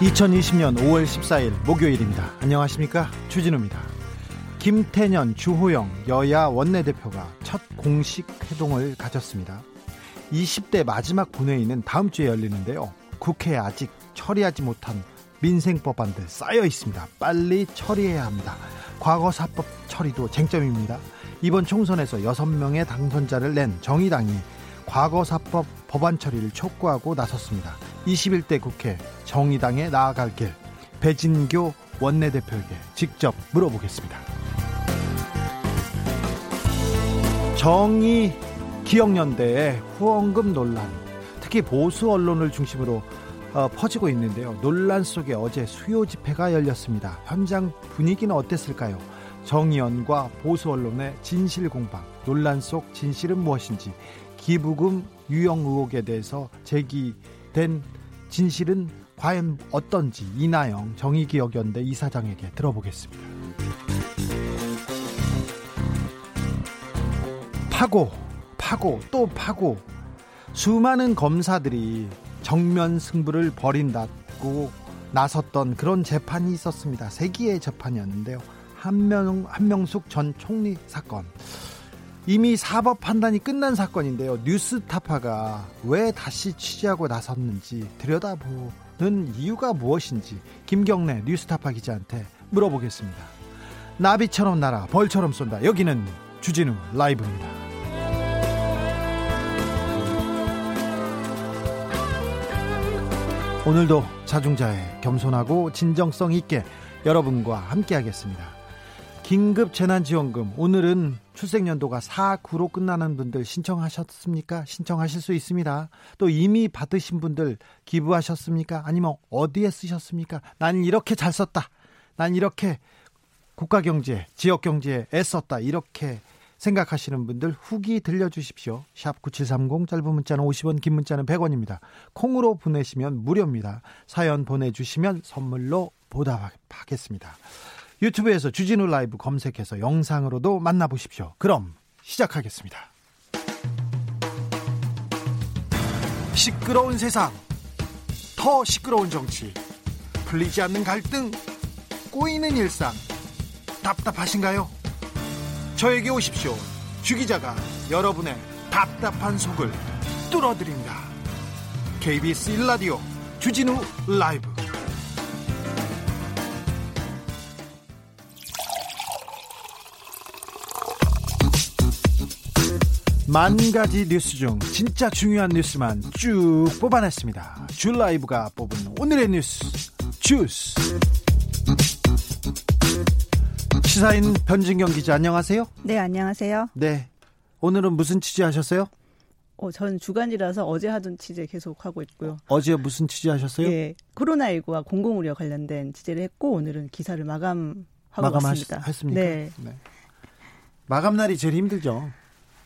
(2020년 5월 14일) 목요일입니다. 안녕하십니까? 주진우입니다. 김태년 주호영 여야 원내대표가 첫 공식 회동을 가졌습니다. 20대 마지막 본회의는 다음 주에 열리는데요. 국회에 아직 처리하지 못한 민생 법안들 쌓여 있습니다. 빨리 처리해야 합니다. 과거사법 처리도 쟁점입니다. 이번 총선에서 6명의 당선자를 낸 정의당이 과거사법 법안 처리를 촉구하고 나섰습니다. 21대 국회 정의당에 나아갈 길 배진교 원내대표에게 직접 물어보겠습니다. 정의 기억연대의 후원금 논란 특히 보수 언론을 중심으로 어, 퍼지고 있는데요. 논란 속에 어제 수요 집회가 열렸습니다. 현장 분위기는 어땠을까요? 정의연과 보수 언론의 진실 공방, 논란 속 진실은 무엇인지, 기부금 유형 의혹에 대해서 제기 된 진실은 과연 어떤지 이나영 정의기억연대 이사장에게 들어보겠습니다. 파고, 파고, 또 파고. 수많은 검사들이 정면 승부를 벌인다고 나섰던 그런 재판이 있었습니다. 세기의 재판이었는데요. 한명 한명숙 전 총리 사건. 이미 사법 판단이 끝난 사건인데요. 뉴스타파가 왜 다시 취재하고 나섰는지 들여다보는 이유가 무엇인지 김경래 뉴스타파 기자한테 물어보겠습니다. 나비처럼 날아 벌처럼 쏜다. 여기는 주진우 라이브입니다. 오늘도 자중자애 겸손하고 진정성 있게 여러분과 함께 하겠습니다. 긴급 재난지원금 오늘은 출생연도가 4, 9로 끝나는 분들 신청하셨습니까? 신청하실 수 있습니다. 또 이미 받으신 분들 기부하셨습니까? 아니면 어디에 쓰셨습니까? 난 이렇게 잘 썼다. 난 이렇게 국가 경제, 지역 경제에 애썼다. 이렇게 생각하시는 분들 후기 들려주십시오. 샵 9730 짧은 문자는 50원 긴 문자는 100원입니다. 콩으로 보내시면 무료입니다. 사연 보내주시면 선물로 보답하겠습니다. 유튜브에서 주진우 라이브 검색해서 영상으로도 만나보십시오. 그럼 시작하겠습니다. 시끄러운 세상, 더 시끄러운 정치, 풀리지 않는 갈등, 꼬이는 일상, 답답하신가요? 저에게 오십시오. 주기자가 여러분의 답답한 속을 뚫어드립니다. KBS 1라디오 주진우 라이브 만 가지 뉴스 중 진짜 중요한 뉴스만 쭉 뽑아냈습니다. 줄 라이브가 뽑은 오늘의 뉴스 주스. 시사인 변진경 기자 안녕하세요. 네, 안녕하세요. 네. 오늘은 무슨 취재하셨어요? 어, 전 주간이라서 어제 하던 취재 계속 하고 있고요. 어제 무슨 취재하셨어요? 네, 코로나19와 공공의료 관련된 취재를 했고 오늘은 기사를 마감하고 마감했습니다. 했습니까? 네. 네. 마감 날이 제일 힘들죠.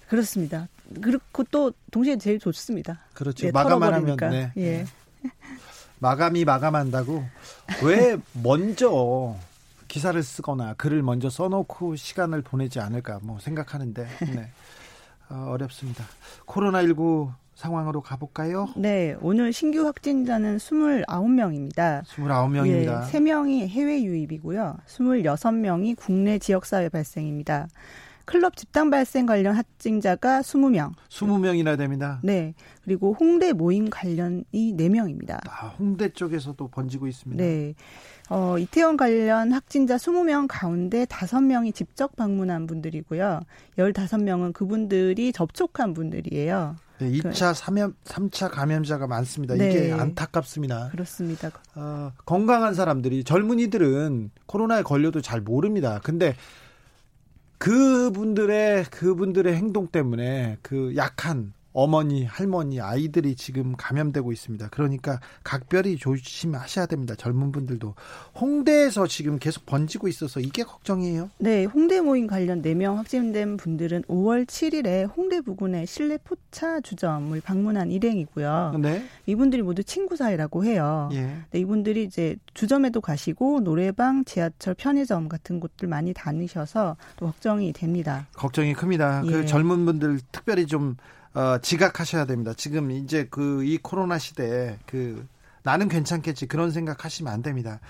그렇습니다. 그렇고 또 동시에 제일 좋습니다. 그렇죠. 네, 마감만 하면 네. 예. 네. 마감이 마감한다고 왜 먼저 기사를 쓰거나 글을 먼저 써놓고 시간을 보내지 않을까 뭐 생각하는데 네. 어, 어렵습니다. 코로나 19 상황으로 가볼까요? 네, 오늘 신규 확진자는 29명입니다. 29명입니다. 예, 3명이 해외 유입이고요. 26명이 국내 지역사회 발생입니다. 클럽 집단 발생 관련 확진자가 20명. 20명이나 됩니다. 네. 그리고 홍대 모임 관련이 4명입니다. 아, 홍대 쪽에서도 번지고 있습니다. 네. 어, 이태원 관련 확진자 20명 가운데 5명이 직접 방문한 분들이고요. 15명은 그분들이 접촉한 분들이에요. 네, 2차, 3차, 3차 감염자가 많습니다. 네. 이게 안타깝습니다. 그렇습니다. 어, 건강한 사람들이 젊은이들은 코로나에 걸려도 잘 모릅니다. 근데 그분들의 그분들의 행동 때문에 그 약한 어머니, 할머니, 아이들이 지금 감염되고 있습니다. 그러니까 각별히 조심하셔야 됩니다. 젊은 분들도 홍대에서 지금 계속 번지고 있어서 이게 걱정이에요. 네, 홍대 모임 관련 4명 확진된 분들은 5월 7일에 홍대 부근의 실내 포차 주점을 방문한 일행이고요. 네. 이분들이 모두 친구 사이라고 해요. 예. 네, 이분들이 이제 주점에도 가시고 노래방, 지하철, 편의점 같은 곳들 많이 다니셔서 또 걱정이 됩니다. 걱정이 큽니다. 그 예. 그 젊은 분들 특별히 좀 어, 지각하셔야 됩니다. 지금 이제 그 이 코로나 시대에 그 나는 괜찮겠지 그런 생각하시면 안 됩니다.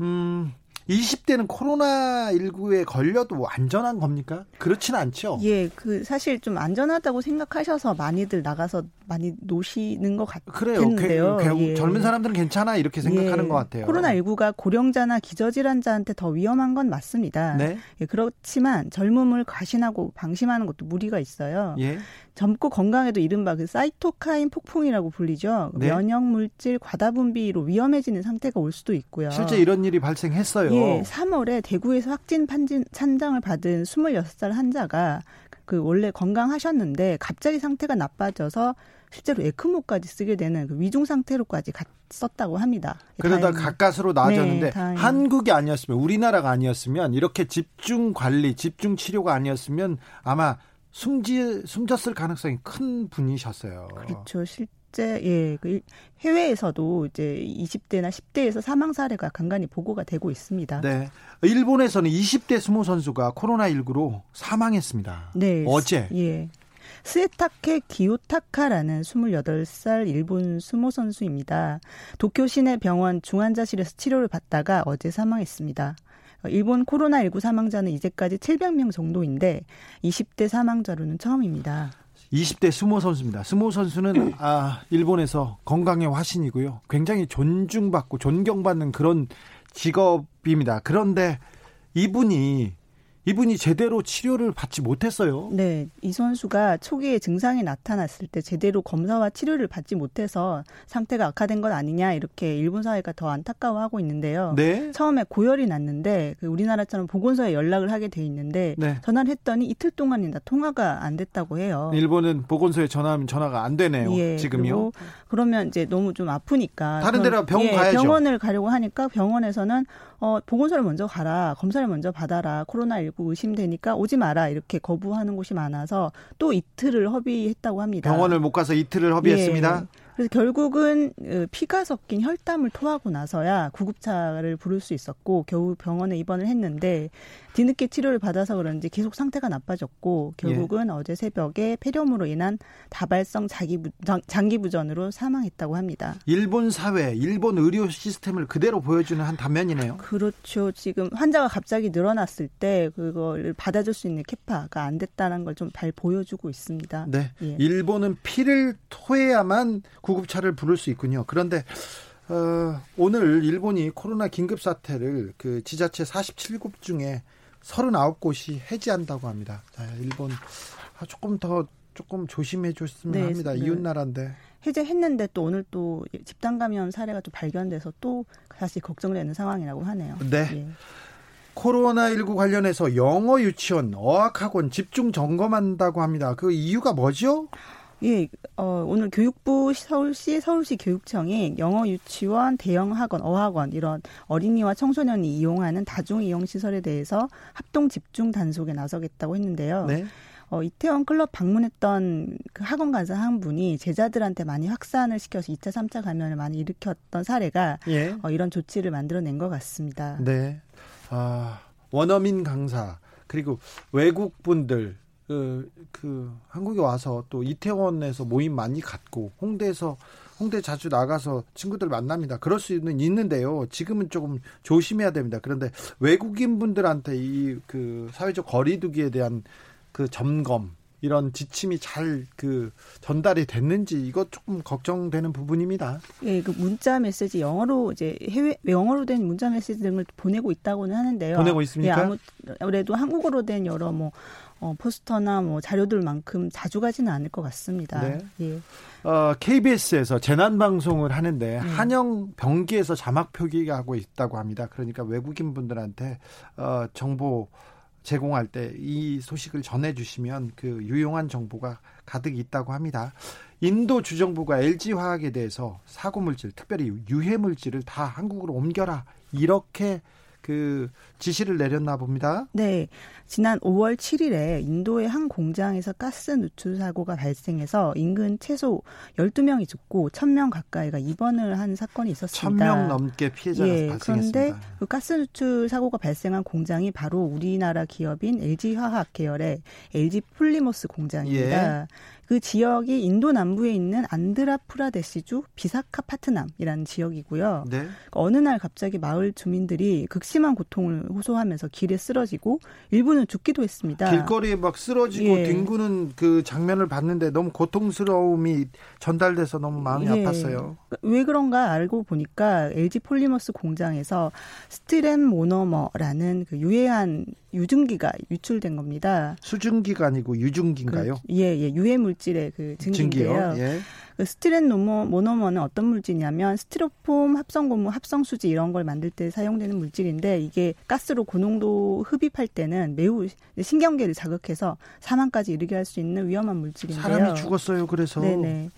음, 20대는 코로나19에 걸려도 안전한 겁니까? 그렇지는 않죠. 예, 그 사실 좀 안전하다고 생각하셔서 많이들 나가서 많이 노시는 것 같은데요. 그래요. 예. 젊은 사람들은 괜찮아 이렇게 생각하는 예. 것 같아요. 코로나19가 고령자나 기저질환자한테 더 위험한 건 맞습니다. 네. 예, 그렇지만 젊음을 과신하고 방심하는 것도 무리가 있어요. 예. 젊고 건강에도 이른바 그 사이토카인 폭풍이라고 불리죠. 네. 면역 물질 과다 분비로 위험해지는 상태가 올 수도 있고요. 실제 이런 일이 발생했어요. 예, 3월에 대구에서 확진 판진, 찬장을 받은 26살 환자가 그 원래 건강하셨는데 갑자기 상태가 나빠져서 실제로 에크모까지 쓰게 되는 그 위중 상태로까지 갔었다고 합니다. 그러다 다행히. 가까스로 나아졌는데 네, 한국이 아니었으면 우리나라가 아니었으면 이렇게 집중 관리, 집중 치료가 아니었으면 아마 숨지 숨졌을 가능성이 큰 분이셨어요. 그렇죠. 실 제 예, 그 해외에서도 이제 20대나 10대에서 사망 사례가 간간히 보고가 되고 있습니다. 네. 일본에서는 20대 스모 선수가 코로나 19로 사망했습니다. 네. 어제. 예. 스에타케 기요타카라는 28살 일본 수모 선수입니다. 도쿄 시내 병원 중환자실에서 치료를 받다가 어제 사망했습니다. 일본 코로나19 사망자는 이제까지 700명 정도인데 20대 사망자로는 처음입니다. 20대 스모 선수입니다. 스모 선수는 아, 일본에서 건강의 화신이고요. 굉장히 존중받고 존경받는 그런 직업입니다. 그런데 이분이 이분이 제대로 치료를 받지 못했어요. 네, 이 선수가 초기에 증상이 나타났을 때 제대로 검사와 치료를 받지 못해서 상태가 악화된 것 아니냐 이렇게 일본 사회가 더 안타까워하고 있는데요. 네. 처음에 고열이 났는데 그 우리나라처럼 보건소에 연락을 하게 돼 있는데 네. 전화를 했더니 이틀 동안이나 통화가 안 됐다고 해요. 일본은 보건소에 전화하면 전화가 안 되네요. 예, 지금요. 그러면 이제 너무 좀 아프니까 다른 데로 병원 예, 가야죠. 병원을 가려고 하니까 병원에서는 어, 보건소를 먼저 가라. 검사를 먼저 받아라. 코로나 19 의심되니까 오지 마라. 이렇게 거부하는 곳이 많아서 또 이틀을 허비했다고 합니다. 병원을 못 가서 이틀을 허비했습니다. 예. 그래서 결국은 어, 피가 섞인 혈담을 토하고 나서야 구급차를 부를 수 있었고 겨우 병원에 입원을 했는데 뒤늦게 치료를 받아서 그런지 계속 상태가 나빠졌고 결국은 예. 어제 새벽에 폐렴으로 인한 다발성 장기 부전으로 사망했다고 합니다. 일본 사회, 일본 의료 시스템을 그대로 보여주는 한 단면이네요. 그렇죠. 지금 환자가 갑자기 늘어났을 때 그걸 받아줄 수 있는 캐파가 안 됐다는 걸 좀 잘 보여주고 있습니다. 네. 예. 일본은 피를 토해야만 구급차를 부를 수 있군요. 그런데 어, 오늘 일본이 코로나 긴급 사태를 그 지자체 47곳 중에 39곳이 해지한다고 합니다. 자, 일본 아, 조금 더 조금 조심해 줬으면 네, 합니다. 네. 이웃 나라인데. 해제했는데 또 오늘 또 집단 감염 사례가 또 발견돼서 또 다시 걱정되는 상황이라고 하네요. 네. 예. 코로나19 관련해서 영어 유치원, 어학학원 집중 점검한다고 합니다. 그 이유가 뭐죠? 예, 어, 오늘 교육부 서울시 서울시 교육청이 영어 유치원, 대형 학원, 어학원 이런 어린이와 청소년이 이용하는 다중 이용 시설에 대해서 합동 집중 단속에 나서겠다고 했는데요. 네. 어, 이태원 클럽 방문했던 그 학원 간사 한 분이 제자들한테 많이 확산을 시켜서 2차, 3차 감염을 많이 일으켰던 사례가 예. 어, 이런 조치를 만들어낸 것 같습니다. 네. 아, 원어민 강사 그리고 외국 분들 그, 그 한국에 와서 또 이태원에서 모임 많이 갖고 홍대에서 홍대 자주 나가서 친구들 만납니다. 그럴 수는 있는데요. 지금은 조금 조심해야 됩니다. 그런데 외국인 분들한테 이 그 사회적 거리두기에 대한 그 점검 이런 지침이 잘 그 전달이 됐는지 이거 조금 걱정되는 부분입니다. 예, 그 문자 메시지 영어로 이제 해외 영어로 된 문자 메시지 등을 보내고 있다고는 하는데요. 보내고 있습니까? 예, 아무래도 한국어로 된 여러 뭐 어, 포스터나 뭐 자료들만큼 자주 가지는 않을 것 같습니다. 네. 예. 어, KBS에서 재난 방송을 하는데 네. 한영 병기에서 자막 표기하고 있다고 합니다. 그러니까 외국인 분들한테 어, 정보 제공할 때 이 소식을 전해 주시면 그 유용한 정보가 가득 있다고 합니다. 인도 주정부가 LG 화학에 대해서 사고 물질, 특별히 유해 물질을 다 한국으로 옮겨라 이렇게 그 지시를 내렸나 봅니다. 네. 지난 5월 7일에 인도의 한 공장에서 가스 누출 사고가 발생해서 인근 최소 12명이 죽고 1000명 가까이가 입원을 한 사건이 있었습니다. 1000명 넘게 피해자가 예, 발생했습니다. 그런데 그 가스 누출 사고가 발생한 공장이 바로 우리나라 기업인 LG화학 계열의 LG 폴리머스 공장입니다. 예. 그 지역이 인도 남부에 있는 안드라프라데시주 비사카파트남이라는 지역이고요. 네. 어느 날 갑자기 마을 주민들이 극심한 고통을 호소하면서 길에 쓰러지고 일부는 죽기도 했습니다. 길거리에 막 쓰러지고 예. 뒹구는 그 장면을 봤는데 너무 고통스러움이 전달돼서 너무 마음이 예. 아팠어요. 왜 그런가 알고 보니까 LG 폴리머스 공장에서 스티렌 모노머라는 그 유해한 유증기가 유출된 겁니다. 수증기가 아니고 유증기인가요? 그, 예, 예, 유해 물질의 그 증기인데요. 예. 그 스티렌 노모, 모노머는 어떤 물질이냐면 스티로폼, 합성 고무, 합성 수지 이런 걸 만들 때 사용되는 물질인데 이게 가스로 고농도 흡입할 때는 매우 신경계를 자극해서 사망까지 이르게 할 수 있는 위험한 물질인데요. 사람이 죽었어요. 그래서. 네네.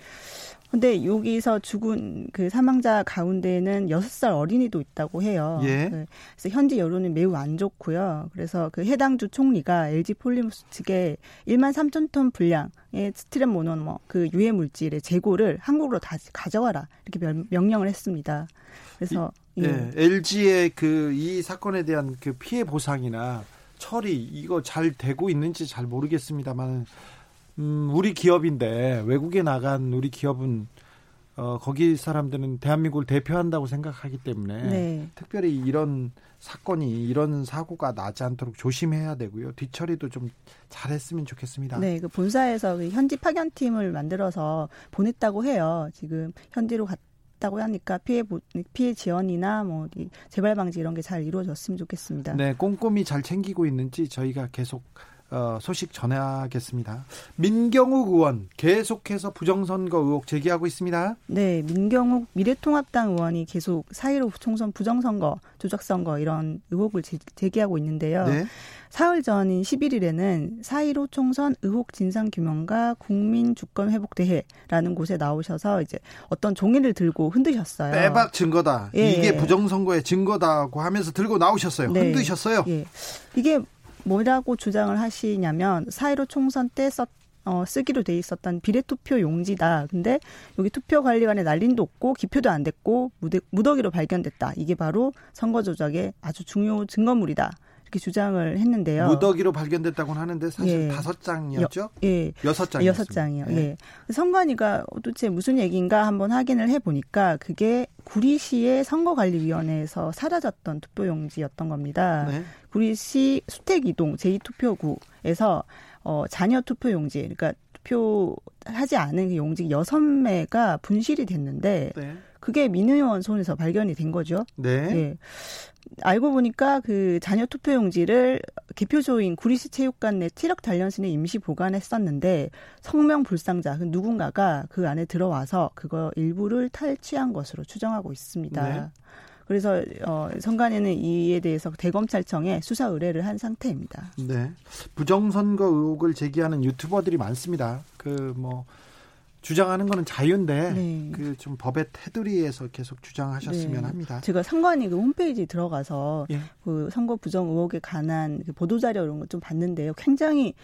근데 여기서 죽은 그 사망자 가운데는 여섯 살 어린이도 있다고 해요. 예. 그 그래서 현지 여론은 매우 안 좋고요. 그래서 그 해당 주 총리가 LG 폴리머스 측에 1만 3천 톤 분량의 스티렌 모노머 그 유해 물질의 재고를 한국으로 다시 가져와라 이렇게 명령을 했습니다. 그래서 이, 예. LG의 그 이 사건에 대한 그 피해 보상이나 처리 이거 잘 되고 있는지 잘 모르겠습니다만 음, 우리 기업인데 외국에 나간 우리 기업은 어, 거기 사람들은 대한민국을 대표한다고 생각하기 때문에 네. 특별히 이런 사건이 이런 사고가 나지 않도록 조심해야 되고요. 뒤처리도 좀 잘했으면 좋겠습니다. 네, 그 본사에서 그 현지 파견팀을 만들어서 보냈다고 해요. 지금 현지로 갔 다고 하니까 피해 피해 지원이나 뭐 재발 방지 이런 게 잘 이루어졌으면 좋겠습니다. 네, 꼼꼼히 잘 챙기고 있는지 저희가 계속 어, 소식 전해야겠습니다. 민경욱 의원 계속해서 부정선거 의혹 제기하고 있습니다. 네, 민경욱 미래통합당 의원이 계속 사이로 총선 부정선거, 조작선거 이런 의혹을 제기하고 있는데요. 네. 사흘 전인 11일에는 사이로 총선 의혹 진상 규명과 국민 주권 회복 대회라는 곳에 나오셔서 이제 어떤 종이를 들고 흔드셨어요. 빼박 증거다. 예. 이게 부정선거의 증거다고 하면서 들고 나오셨어요. 네. 흔드셨어요. 예. 이게 뭐라고 주장을 하시냐면 사이로 총선 때 썼, 어, 쓰기로 돼 있었던 비례투표 용지다. 근데 여기 투표 관리관에 날림도 없고 기표도 안 됐고 무더기로 발견됐다. 이게 바로 선거 조작의 아주 중요 증거물이다. 이렇게 주장을 했는데요. 무더기로 발견됐다고는 하는데 사실 예. 다섯 장이었죠? 여, 예. 여섯 장. 여섯 장이요. 예. 예. 선관위가 도대체 무슨 얘기인가 한번 확인을 해 보니까 그게 구리시의 선거관리위원회에서 사라졌던 투표용지였던 겁니다. 네. 구리시 수택이동 제2투표구에서 어, 자녀 투표용지, 그러니까 투표하지 않은 그 용지 여섯 매가 분실이 됐는데 네. 그게 민 의원 손에서 발견이 된 거죠. 네. 네. 알고 보니까 그 자녀 투표용지를 개표소인 구리시 체육관 내 트럭 단련실에 임시 보관했었는데 성명 불상자 그 누군가가 그 안에 들어와서 그거 일부를 탈취한 것으로 추정하고 있습니다. 네. 그래서 어 선관위는 이에 대해서 대검찰청에 수사 의뢰를 한 상태입니다. 네. 부정선거 의혹을 제기하는 유튜버들이 많습니다. 그뭐 주장하는 거는 자유인데 네. 그좀 법의 테두리에서 계속 주장하셨으면 네. 합니다. 제가 상관이 그 홈페이지 들어가서 예. 그 선거 부정 의혹에 관한 그 보도 자료 이런 거 좀 봤는데요. 굉장히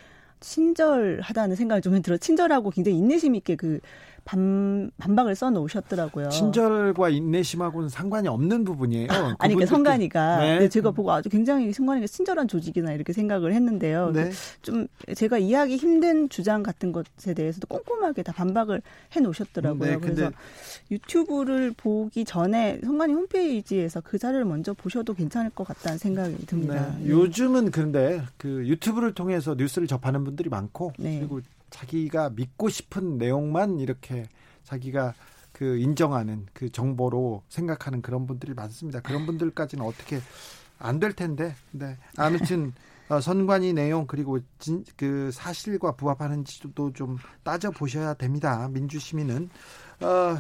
친절하다는 생각이 좀 들어. 친절하고 굉장히 인내심 있게 그 반, 반박을 써 놓으셨더라고요. 친절과 인내심하고는 상관이 없는 부분이에요. 아, 아니, 그러니까 성관이가. 네. 네. 제가 보고 아주 굉장히 성관이가 친절한 조직이나 이렇게 생각을 했는데요. 네. 좀 제가 이해하기 힘든 주장 같은 것에 대해서도 꼼꼼하게 다 반박을 해 놓으셨더라고요. 네, 그래서 유튜브를 보기 전에 성관이 홈페이지에서 그 자료를 먼저 보셔도 괜찮을 것 같다는 생각이 듭니다. 네. 요즘은 그런데 그 유튜브를 통해서 뉴스를 접하는 분들이 많고 네. 그리고 자기가 믿고 싶은 내용만 이렇게 자기가 그 인정하는 그 정보로 생각하는 그런 분들이 많습니다. 그런 분들까지는 어떻게 안 될 텐데. 네. 아무튼 어, 선관위 내용 그리고 진, 그 사실과 부합하는지도 좀 따져 보셔야 됩니다. 민주 시민은 어,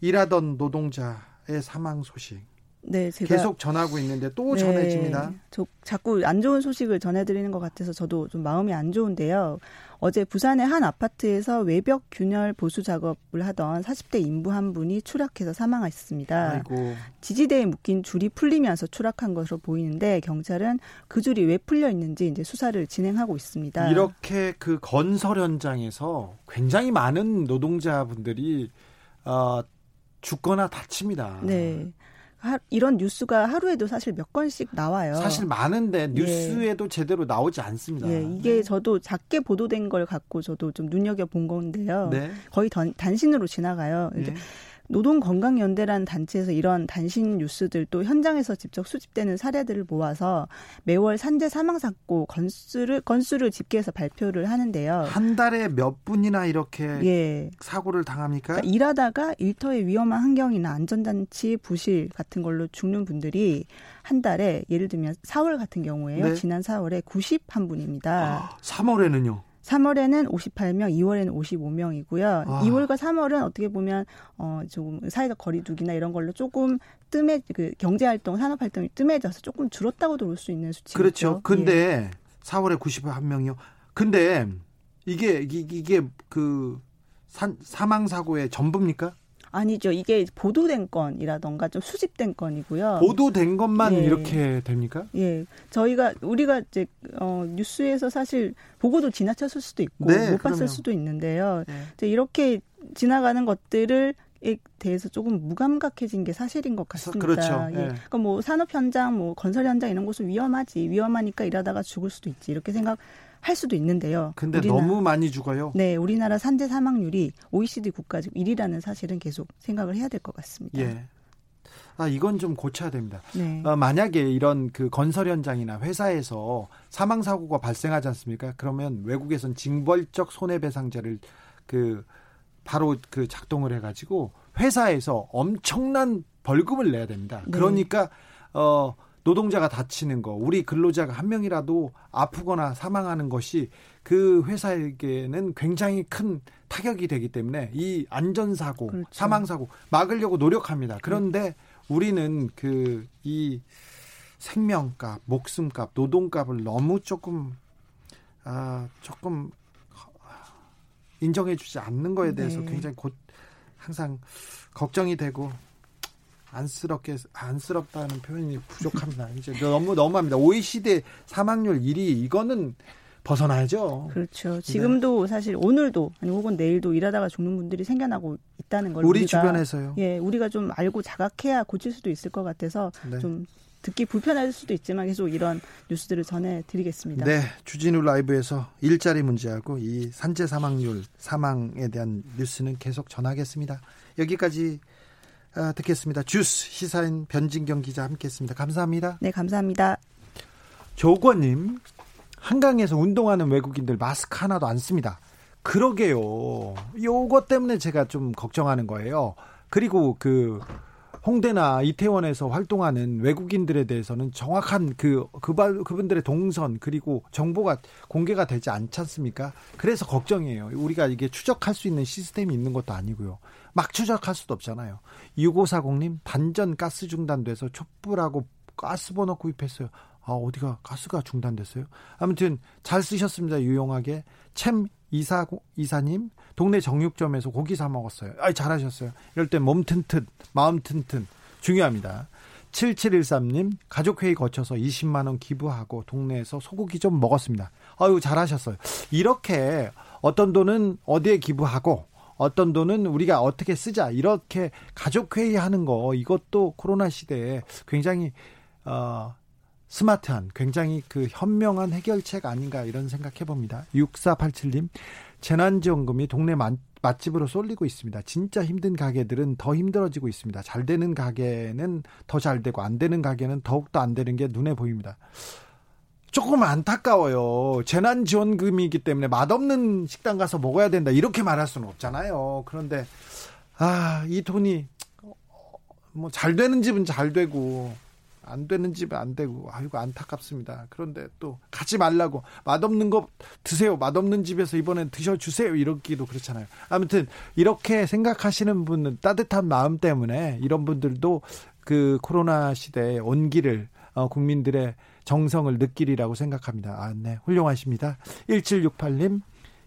일하던 노동자의 사망 소식 네, 제가 계속 전하고 있는데 또 네, 전해집니다. 저 자꾸 안 좋은 소식을 전해드리는 것 같아서 저도 좀 마음이 안 좋은데요. 어제 부산의 한 아파트에서 외벽 균열 보수 작업을 하던 40대 인부 한 분이 추락해서 사망하셨습니다. 아이고. 지지대에 묶인 줄이 풀리면서 추락한 것으로 보이는데 경찰은 그 줄이 왜 풀려 있는지 이제 수사를 진행하고 있습니다. 이렇게 그 건설 현장에서 굉장히 많은 노동자분들이 어, 죽거나 다칩니다. 네. 하, 이런 뉴스가 하루에도 사실 몇 건씩 나와요. 사실 많은데 예. 뉴스에도 예. 제대로 나오지 않습니다. 예, 이게 저도 작게 보도된 걸 갖고 저도 좀 눈여겨 본 건데요. 네. 거의 단, 단신으로 지나가요. 예. 노동건강연대라는 단체에서 이런 단신 뉴스들 또 현장에서 직접 수집되는 사례들을 모아서 매월 산재 사망 사고 건수를 건수를 집계해서 발표를 하는데요. 한 달에 몇 분이나 이렇게 예. 사고를 당합니까? 그러니까 일하다가 일터의 위험한 환경이나 안전장치 부실 같은 걸로 죽는 분들이 한 달에 예를 들면 4월 같은 경우에요. 네. 지난 4월에 91 분입니다. 아, 3월에는요? 3월에는 58명, 2월에는 55명이고요. 아. 2월과 3월은 어떻게 보면 어 조금 사회적 거리두기나 이런 걸로 조금 뜸해 그 경제 활동, 산업 활동이 뜸해져서 조금 줄었다고도 볼 수 있는 수치죠. 그렇죠. 근데 예. 4월에 91명이요. 근데 이게 이게 그 산, 사망 사고의 전부입니까? 아니죠. 이게 보도된 건이라던가 좀 수집된 건이고요. 보도된 것만 예. 이렇게 됩니까? 예. 저희가 우리가 이제 어 뉴스에서 사실 보고도 지나쳤을 수도 있고 네, 못 봤을 수도 있는데요. 네. 이렇게 지나가는 것들을 에 대해서 조금 무감각해진 게 사실인 것 같습니다. 그렇죠. 예. 네. 그러니까 뭐 산업 현장, 뭐 건설 현장 이런 곳은 위험하지. 위험하니까 일하다가 죽을 수도 있지. 이렇게 생각 할 수도 있는데요. 근데 우리나라, 너무 많이 죽어요. 네, 우리나라 산재 사망률이 OECD 국가 중 1위라는 사실은 계속 생각을 해야 될 것 같습니다. 예. 아 이건 좀 고쳐야 됩니다. 네. 어, 만약에 이런 그 건설 현장이나 회사에서 사망 사고가 발생하지 않습니까? 그러면 외국에선 징벌적 손해배상제를 그 바로 그 작동을 해가지고 회사에서 엄청난 벌금을 내야 됩니다. 네. 그러니까 어 노동자가 다치는 거, 우리 근로자가 한 명이라도 아프거나 사망하는 것이 그 회사에게는 굉장히 큰 타격이 되기 때문에 이 안전사고, 그렇죠. 사망사고 막으려고 노력합니다. 그런데 우리는 그 이 생명값, 목숨값, 노동값을 너무 조금 아 조금 인정해주지 않는 거에 대해서 네. 굉장히 곧 항상 걱정이 되고 안쓰럽게 안쓰럽다는 표현이 부족합니다. 이제 너무 너무합니다. OECD 사망률 1위 이거는 벗어나야죠. 그렇죠. 네. 지금도 네. 사실 오늘도 아니 혹은 내일도 일하다가 죽는 분들이 생겨나고 있다는 걸 우리 우리가, 주변에서요. 예, 우리가 좀 알고 자각해야 고칠 수도 있을 것 같아서 네. 좀 듣기 불편할 수도 있지만 계속 이런 뉴스들을 전해드리겠습니다. 네, 주진우 라이브에서 일자리 문제하고 이 산재 사망률 사망에 대한 뉴스는 계속 전하겠습니다. 여기까지 아, 듣겠습니다. 주스 시사인 변진경 기자 함께했습니다. 감사합니다. 네, 감사합니다. 조건님 한강에서 운동하는 외국인들 마스크 하나도 안 씁니다. 그러게요. 요것 때문에 제가 좀 걱정하는 거예요. 그리고 그 홍대나 이태원에서 활동하는 외국인들에 대해서는 정확한 그, 그 그분들의 동선 그리고 정보가 공개가 되지 않지 않습니까? 그래서 걱정이에요. 우리가 이게 추적할 수 있는 시스템이 있는 것도 아니고요. 막 추적할 수도 없잖아요. 6540님 단전 가스 중단돼서 촛불하고 가스버너 구입했어요. 아, 어디가 가스가 중단됐어요? 아무튼 잘 쓰셨습니다. 유용하게. 챔 이사 이사님 동네 정육점에서 고기 사 먹었어요. 아, 잘하셨어요. 이럴 때 몸 튼튼, 마음 튼튼 중요합니다. 7713님 가족 회의 거쳐서 20만 원 기부하고 동네에서 소고기 좀 먹었습니다. 아유 잘하셨어요. 이렇게 어떤 돈은 어디에 기부하고 어떤 돈은 우리가 어떻게 쓰자 이렇게 가족 회의 하는 거 이것도 코로나 시대에 굉장히 어, 스마트한 굉장히 그 현명한 해결책 아닌가 이런 생각해 봅니다. 6487님 재난지원금이 동네 맛집으로 쏠리고 있습니다. 진짜 힘든 가게들은 더 힘들어지고 있습니다. 잘 되는 가게는 더 잘 되고 안 되는 가게는 더욱더 안 되는 게 눈에 보입니다. 조금 안타까워요. 재난지원금이기 때문에 맛없는 식당 가서 먹어야 된다. 이렇게 말할 수는 없잖아요. 그런데, 아, 이 돈이, 뭐, 잘 되는 집은 잘 되고, 안 되는 집은 안 되고 아이고 안타깝습니다. 그런데 또 가지 말라고 맛없는 거 드세요. 맛없는 집에서 이번엔 드셔 주세요. 이러기도 그렇잖아요. 아무튼 이렇게 생각하시는 분은 따뜻한 마음 때문에 이런 분들도 그 코로나 시대의 온기를 어, 국민들의 정성을 느끼리라고 생각합니다. 아, 네. 훌륭하십니다. 1768님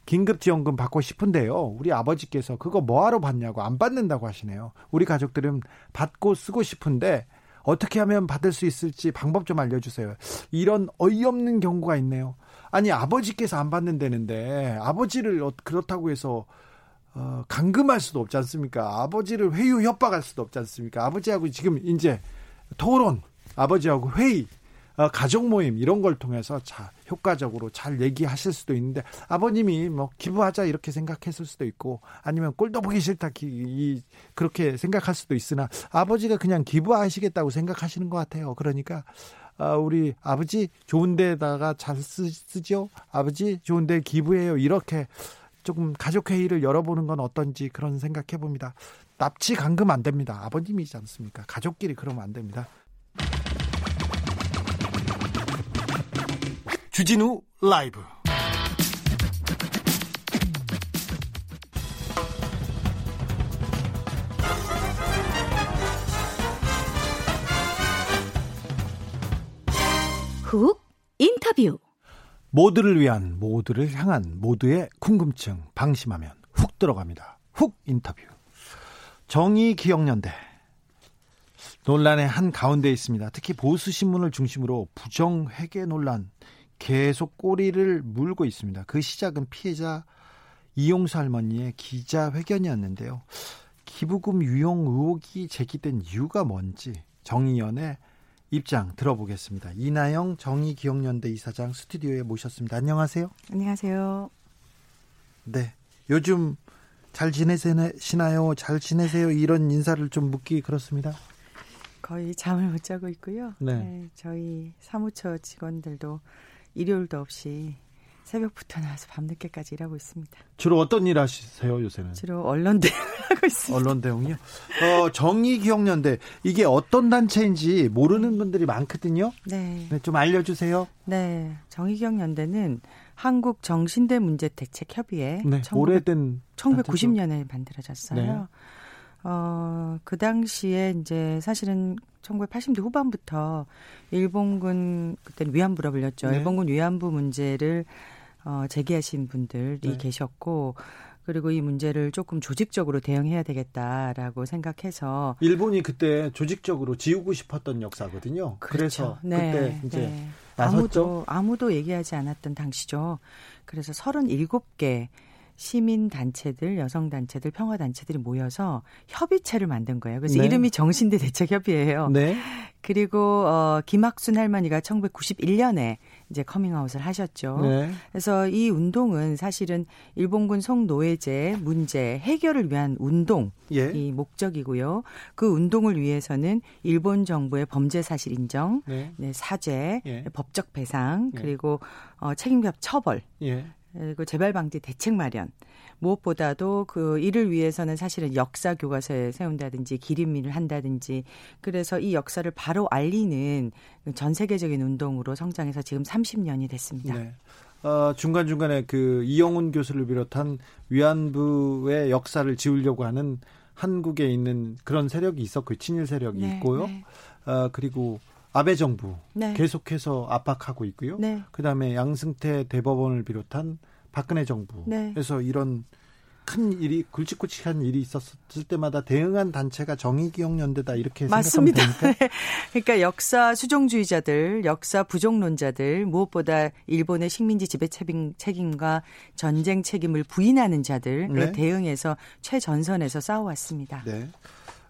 긴급지원금 받고 싶은데요. 우리 아버지께서 그거 뭐하러 받냐고 안 받는다고 하시네요. 우리 가족들은 받고 쓰고 싶은데 어떻게 하면 받을 수 있을지 방법 좀 알려주세요. 이런 어이없는 경우가 있네요. 아니 아버지께서 안 받는다는데 아버지를 어, 그렇다고 해서 어, 감금할 수도 없지 않습니까? 아버지를 회유 협박할 수도 없지 않습니까? 아버지하고 지금 이제 토론, 아버지하고 회의, 어, 가족 모임 이런 걸 통해서 자 효과적으로 잘 얘기하실 수도 있는데 아버님이 뭐 기부하자 이렇게 생각했을 수도 있고 아니면 꼴도 보기 싫다 기, 이, 그렇게 생각할 수도 있으나 아버지가 그냥 기부하시겠다고 생각하시는 것 같아요. 그러니까 아, 우리 아버지 좋은 데다가 잘 쓰, 쓰죠. 아버지 좋은 데 기부해요. 이렇게 조금 가족 회의를 열어보는 건 어떤지 그런 생각해 봅니다. 납치 감금 안 됩니다. 아버님이지 않습니까? 가족끼리 그러면 안 됩니다. 주진우 라이브. 훅 인터뷰. 모두를 위한 모두를 향한 모두의 궁금증 방심하면 훅 들어갑니다. 훅 인터뷰. 정의 기억연대. 논란의 한 가운데 있습니다. 특히 보수 신문을 중심으로 부정 회계 논란 계속 꼬리를 물고 있습니다. 그 시작은 피해자 이용수 할머니의 기자회견이었는데요. 기부금 유용 의혹이 제기된 이유가 뭔지 정의연의 입장 들어보겠습니다. 이나영 정의기억연대 이사장 스튜디오에 모셨습니다. 안녕하세요. 안녕하세요. 네. 요즘 잘 지내시나요? 잘 지내세요? 이런 인사를 좀 묻기 그렇습니다. 거의 잠을 못 자고 있고요. 네. 네 저희 사무처 직원들도 일요일도 없이 새벽부터 나와서 밤늦게까지 일하고 있습니다. 주로 어떤 일 하시세요 요새는? 주로 언론 대응 하고 있습니다. 언론 대응이요? 어, 정의기억연대 이게 어떤 단체인지 모르는 분들이 많거든요. 네. 네. 좀 알려주세요. 네, 정의기억연대는 한국 정신대 문제 대책 협의회 네, 1900, 오래된 1990년에 만들어졌어요. 네. 어, 그 당시에 이제 사실은 1980년 대 후반부터 일본군 그때는 위안부라 불렸죠. 네. 일본군 위안부 문제를 어, 제기하신 분들이 네. 계셨고 그리고 이 문제를 조금 조직적으로 대응해야 되겠다라고 생각해서 일본이 그때 조직적으로 지우고 싶었던 역사거든요. 그렇죠. 그래서 네. 그때 이제 네. 아무도 아무도 얘기하지 않았던 당시죠. 그래서 37개 시민 단체들, 여성 단체들, 평화 단체들이 모여서 협의체를 만든 거예요. 그래서 네. 이름이 정신대 대책 협의회예요. 네. 그리고 어 김학순 할머니가 1991년에 이제 커밍아웃을 하셨죠. 네. 그래서 이 운동은 사실은 일본군 성노예제 문제 해결을 위한 운동이 예. 목적이고요. 그 운동을 위해서는 일본 정부의 범죄 사실 인정, 네. 네, 사죄, 예. 법적 배상 예. 그리고 어 책임자 처벌 예. 그리고 재발 방지 대책 마련. 무엇보다도 그 이를 위해서는 사실은 역사 교과서에 세운다든지 기림미를 한다든지 그래서 이 역사를 바로 알리는 전 세계적인 운동으로 성장해서 지금 30년이 됐습니다. 네. 어, 중간중간에 그 이영훈 교수를 비롯한 위안부의 역사를 지우려고 하는 한국에 있는 그런 세력이 있었고 친일 세력이 네, 있고요. 네. 어, 그리고 아베 정부 네. 계속해서 압박하고 있고요. 네. 그다음에 양승태 대법원을 비롯한 박근혜 정부에서 네. 이런 큰 일이 굵직굵직한 일이 있었을 때마다 대응한 단체가 정의기억연대다 이렇게 맞습니다. 그러니까 역사 수종주의자들, 역사 부정론자들, 무엇보다 일본의 식민지 지배 책임, 과 전쟁 책임을 부인하는 자들에 네. 대응해서 최전선에서 싸워왔습니다. 네.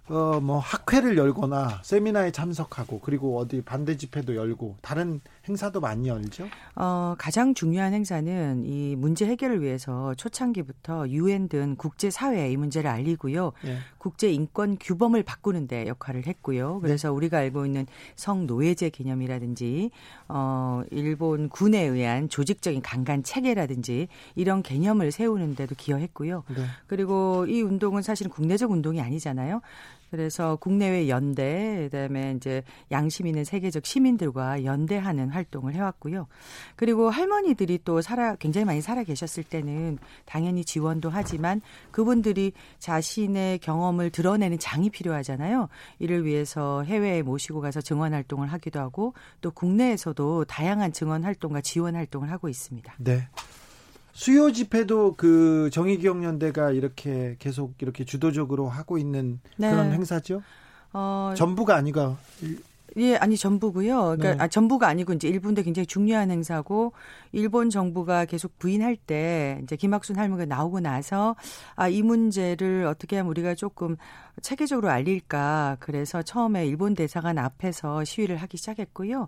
어, 뭐 학회를 열거나 세미나에 참석하고 그리고 어디 반대 집회도 열고 다른 행사도 많이 열죠? 어, 가장 중요한 행사는 이 문제 해결을 위해서 초창기부터 유엔 등 국제 사회에 이 문제를 알리고요. 예. 국제 인권 규범을 바꾸는 데 역할을 했고요. 그래서 네. 우리가 알고 있는 성노예제 개념이라든지 어, 일본 군에 의한 조직적인 강간 체계라든지 이런 개념을 세우는 데도 기여했고요. 네. 그리고 이 운동은 사실은 국내적 운동이 아니잖아요. 그래서 국내외 연대, 그다음에 이제 양심 있는 세계적 시민들과 연대하는 활동을 해왔고요. 그리고 할머니들이 또 살아 굉장히 많이 살아 계셨을 때는 당연히 지원도 하지만 그분들이 자신의 경험을 드러내는 장이 필요하잖아요. 이를 위해서 해외에 모시고 가서 증언 활동을 하기도 하고 또 국내에서도 다양한 증언 활동과 지원 활동을 하고 있습니다. 네. 수요 집회도 그 정의기억 연대가 이렇게 계속 이렇게 주도적으로 하고 있는 네. 그런 행사죠? 어, 전부가 아니가 예, 아니 전부고요. 그러니까 네. 아, 전부가 아니고 이제 일본도 굉장히 중요한 행사고 일본 정부가 계속 부인할 때 이제 김학순 할머니가 나오고 나서 아, 이 문제를 어떻게 하면 우리가 조금 체계적으로 알릴까. 그래서 처음에 일본 대사관 앞에서 시위를 하기 시작했고요.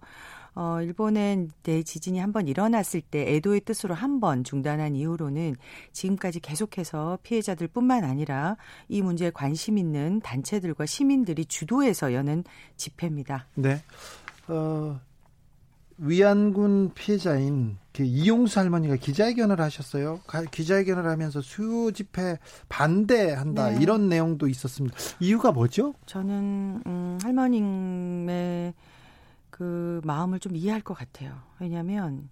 어, 일본의 대지진이 한 번 일어났을 때 애도의 뜻으로 한 번 중단한 이후로는 지금까지 계속해서 피해자들뿐만 아니라 이 문제에 관심 있는 단체들과 시민들이 주도해서 여는 집회입니다. 네. 어, 위안군 피해자인 그 이용수 할머니가 기자회견을 하셨어요. 기자회견을 하면서 수요 집회 반대한다 네. 이런 내용도 있었습니다. 이유가 뭐죠? 저는 음, 할머님의 그 마음을 좀 이해할 것 같아요. 왜냐하면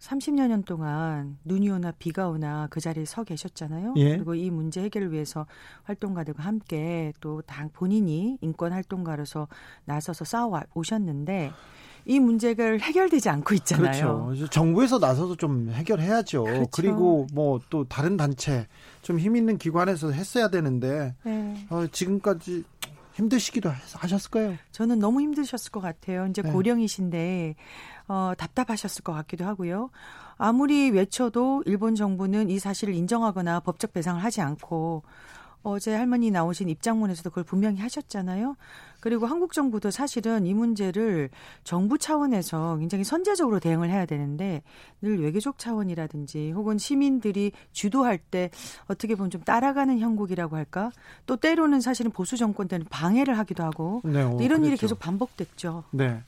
30여 년 동안 눈이 오나 비가 오나 그 자리에 서 계셨잖아요. 예. 그리고 이 문제 해결을 위해서 활동가들과 함께 또 당 본인이 인권 활동가로서 나서서 싸워 오셨는데 이 문제가 해결되지 않고 있잖아요. 그렇죠. 정부에서 나서서 좀 해결해야죠. 그렇죠. 그리고 뭐 또 다른 단체 좀 힘 있는 기관에서 했어야 되는데 네. 어, 지금까지 힘드시기도 하셨을 거예요. 저는 너무 힘드셨을 것 같아요. 이제 네. 고령이신데 어, 답답하셨을 것 같기도 하고요. 아무리 외쳐도 일본 정부는 이 사실을 인정하거나 법적 배상을 하지 않고 어제 할머니 나오신 입장문에서도 그걸 분명히 하셨잖아요. 그리고 한국 정부도 사실은 이 문제를 정부 차원에서 굉장히 선제적으로 대응을 해야 되는데 늘 외교적 차원이라든지 혹은 시민들이 주도할 때 어떻게 보면 좀 따라가는 형국이라고 할까? 또 때로는 사실은 보수 정권 때는 방해를 하기도 하고 네, 어, 이런 그랬죠. 일이 계속 반복됐죠. 네.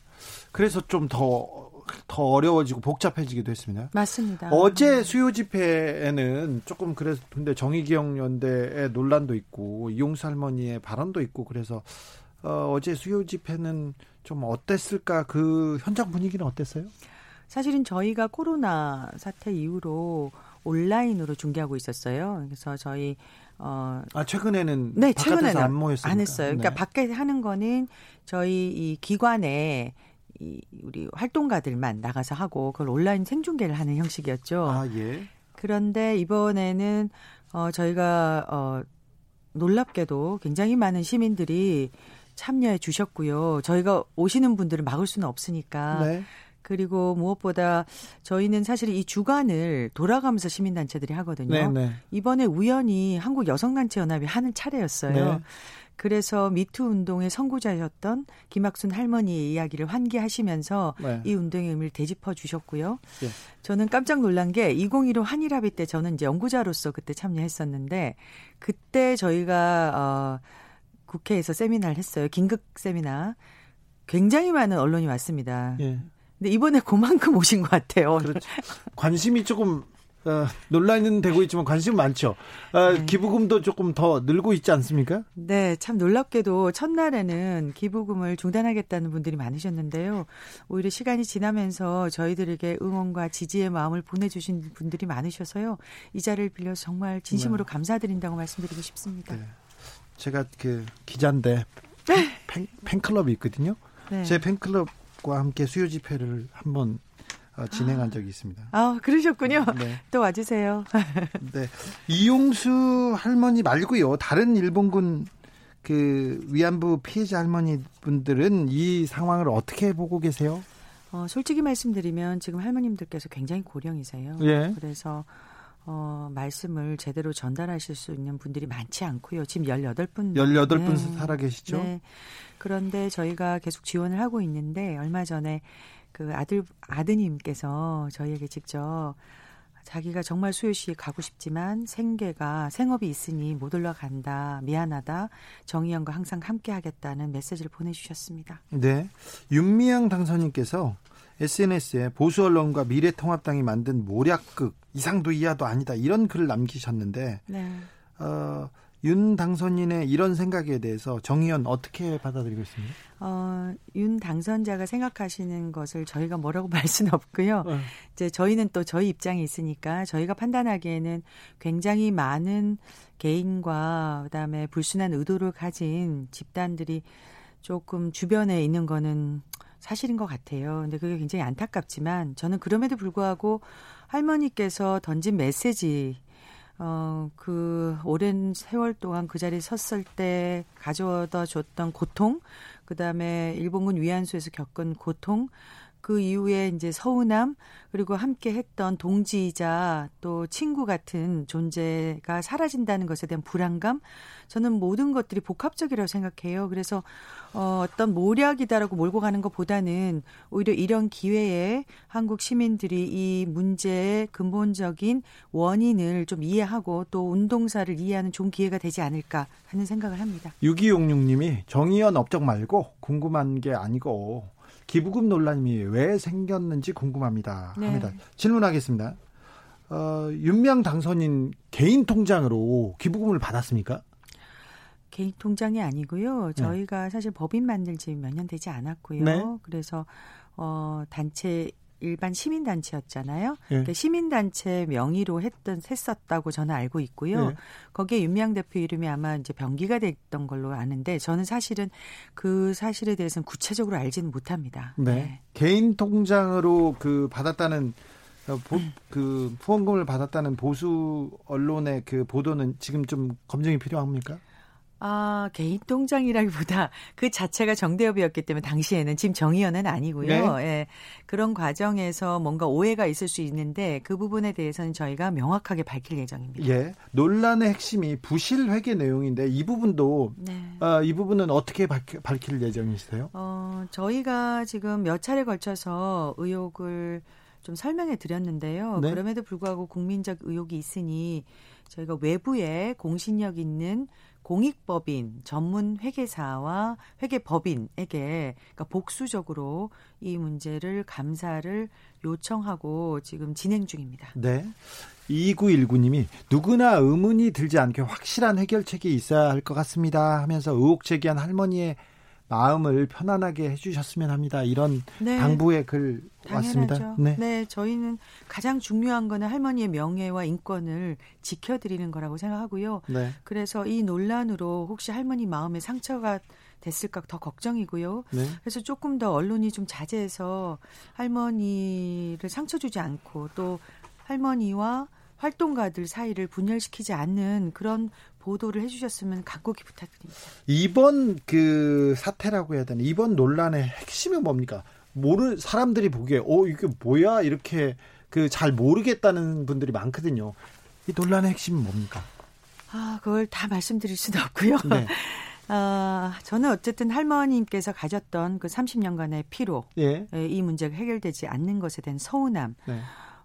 그래서 좀 더 더 어려워지고 복잡해지기도 했습니다. 맞습니다. 어제 수요 집회에는 조금 그래서 근데 정의기억 연대의 논란도 있고 이용수 할머니의 발언도 있고 그래서 어, 어제 수요 집회는 좀 어땠을까 그 현장 분위기는 어땠어요? 사실은 저희가 코로나 사태 이후로 온라인으로 중계하고 있었어요. 그래서 저희 어. 아, 최근에는. 네, 최근에는 안 모였어요. 안 했어요. 그러니까 네. 밖에 하는 거는 저희 이 기관에 이 우리 활동가들만 나가서 하고 그걸 온라인 생중계를 하는 형식이었죠. 아, 예. 그런데 이번에는 어 저희가 어 놀랍게도 굉장히 많은 시민들이 참여해 주셨고요. 저희가 오시는 분들을 막을 수는 없으니까. 네. 그리고 무엇보다 저희는 사실 이 주간을 돌아가면서 시민단체들이 하거든요. 네, 네. 이번에 우연히 한국 여성단체연합이 하는 차례였어요. 네. 그래서 미투 운동의 선구자였던 김학순 할머니의 이야기를 환기하시면서 네. 이 운동의 의미를 되짚어 주셨고요. 네. 저는 깜짝 놀란 게 2015 한일합의 때 저는 이제 연구자로서 그때 참여했었는데 그때 저희가 어 국회에서 세미나를 했어요. 긴급 세미나. 굉장히 많은 언론이 왔습니다. 예. 근데 이번에 그만큼 오신 것 같아요. 그렇죠. 관심이 조금 어, 논란은 되고 있지만 관심 많죠. 어, 네. 기부금도 조금 더 늘고 있지 않습니까? 네, 참 놀랍게도 첫날에는 기부금을 중단하겠다는 분들이 많으셨는데요. 오히려 시간이 지나면서 저희들에게 응원과 지지의 마음을 보내주신 분들이 많으셔서요. 이 자리를 빌려서 정말 진심으로 네. 감사드린다고 말씀드리고 싶습니다. 네. 제가 그 기자인데 팬, 팬클럽이 있거든요. 네. 제 팬클럽 과 함께 수요 집회를 한번 어, 진행한 적이 있습니다. 아, 그러셨군요. 네. 또 와주세요. 네. 이용수 할머니 말고요. 다른 일본군 그 위안부 피해자 할머니 분들은 이 상황을 어떻게 보고 계세요? 어, 솔직히 말씀드리면 지금 할머님들께서 굉장히 고령이세요. 예. 그래서 어, 말씀을 제대로 전달하실 수 있는 분들이 많지 않고요. 지금 18분. 18분 네. 살아 계시죠? 네. 그런데 저희가 계속 지원을 하고 있는데 얼마 전에 그 아들 아드님께서 저희에게 직접 자기가 정말 수요시에 가고 싶지만 생계가 생업이 있으니 못 올라간다 미안하다 정의연과 항상 함께하겠다는 메시지를 보내주셨습니다. 네, 윤미향 당선인께서 SNS에 보수 언론과 미래통합당이 만든 모략극 이상도 이하도 아니다 이런 글을 남기셨는데 네. 어, 윤 당선인의 이런 생각에 대해서 정의연 어떻게 받아들이고 있습니까? 어, 윤 당선자가 생각하시는 것을 저희가 뭐라고 말 수는 없고요. 네. 이제 저희는 또 저희 입장이 있으니까 저희가 판단하기에는 굉장히 많은 개인과 그다음에 불순한 의도를 가진 집단들이 조금 주변에 있는 거는 사실인 것 같아요. 근데 그게 굉장히 안타깝지만 저는 그럼에도 불구하고 할머니께서 던진 메시지 어, 그 오랜 세월 동안 그 자리에 섰을 때 가져다 줬던 고통, 그 다음에 일본군 위안소에서 겪은 고통, 그 이후에 이제 서운함 그리고 함께 했던 동지이자 또 친구 같은 존재가 사라진다는 것에 대한 불안감 저는 모든 것들이 복합적이라고 생각해요. 그래서 어, 어떤 모략이다라고 몰고 가는 것보다는 오히려 이런 기회에 한국 시민들이 이 문제의 근본적인 원인을 좀 이해하고 또 운동사를 이해하는 좋은 기회가 되지 않을까 하는 생각을 합니다. 6266님이 정의연 업적 말고 궁금한 게 아니고 기부금 논란이 왜 생겼는지 궁금합니다. 네. 합니다. 질문하겠습니다. 어, 윤명 당선인 개인 통장으로 기부금을 받았습니까? 개인 통장이 아니고요. 네. 저희가 네. 사실 법인 만들 지 몇 년 되지 않았고요. 네. 그래서 어 단체 일반 시민단체였잖아요. 예. 그러니까 시민단체 명의로 했던 했었다고 저는 알고 있고요. 예. 거기에 윤미향 대표 이름이 아마 이제 변기가 됐던 걸로 아는데 저는 사실은 그 사실에 대해서는 구체적으로 알지는 못합니다. 네. 네. 개인 통장으로 그 받았다는 어, 보, 그 후원금을 받았다는 보수 언론의 그 보도는 지금 좀 검증이 필요합니까? 아, 개인 통장이라기보다 그 자체가 정대협이었기 때문에 당시에는 지금 정의연은 아니고요. 네. 예. 그런 과정에서 뭔가 오해가 있을 수 있는데 그 부분에 대해서는 저희가 명확하게 밝힐 예정입니다. 예. 논란의 핵심이 부실 회계 내용인데 이 부분도 네. 어, 이 부분은 어떻게 밝힐, 밝힐 예정이세요? 어, 저희가 지금 몇 차례 걸쳐서 의혹을 좀 설명해 드렸는데요. 네. 그럼에도 불구하고 국민적 의혹이 있으니 저희가 외부에 공신력 있는 공익법인 전문 회계사와 회계법인에게 그러니까 복수적으로 이 문제를 감사를 요청하고 지금 진행 중입니다. 네. 2919님이 누구나 의문이 들지 않게 확실한 해결책이 있어야 할 것 같습니다 하면서 의혹 제기한 할머니의 마음을 편안하게 해주셨으면 합니다. 이런 네. 당부의 글 당연하죠. 왔습니다. 네. 네, 저희는 가장 중요한 거는 할머니의 명예와 인권을 지켜드리는 거라고 생각하고요. 네. 그래서 이 논란으로 혹시 할머니 마음에 상처가 됐을까 더 걱정이고요. 네. 그래서 조금 더 언론이 좀 자제해서 할머니를 상처 주지 않고 또 할머니와 활동가들 사이를 분열시키지 않는 그런 보도를 해주셨으면 간곡히 부탁드립니다. 이번 그 사태라고 해야 되나 이번 논란의 핵심은 뭡니까? 모르 사람들이 보기에 어 이게 뭐야 이렇게 그 잘 모르겠다는 분들이 많거든요. 이 논란의 핵심은 뭡니까? 아 그걸 다 말씀드릴 수는 없고요. 네. 아, 저는 어쨌든 할머님께서 가졌던 그 30년간의 피로, 예. 이 문제가 해결되지 않는 것에 대한 서운함, 네.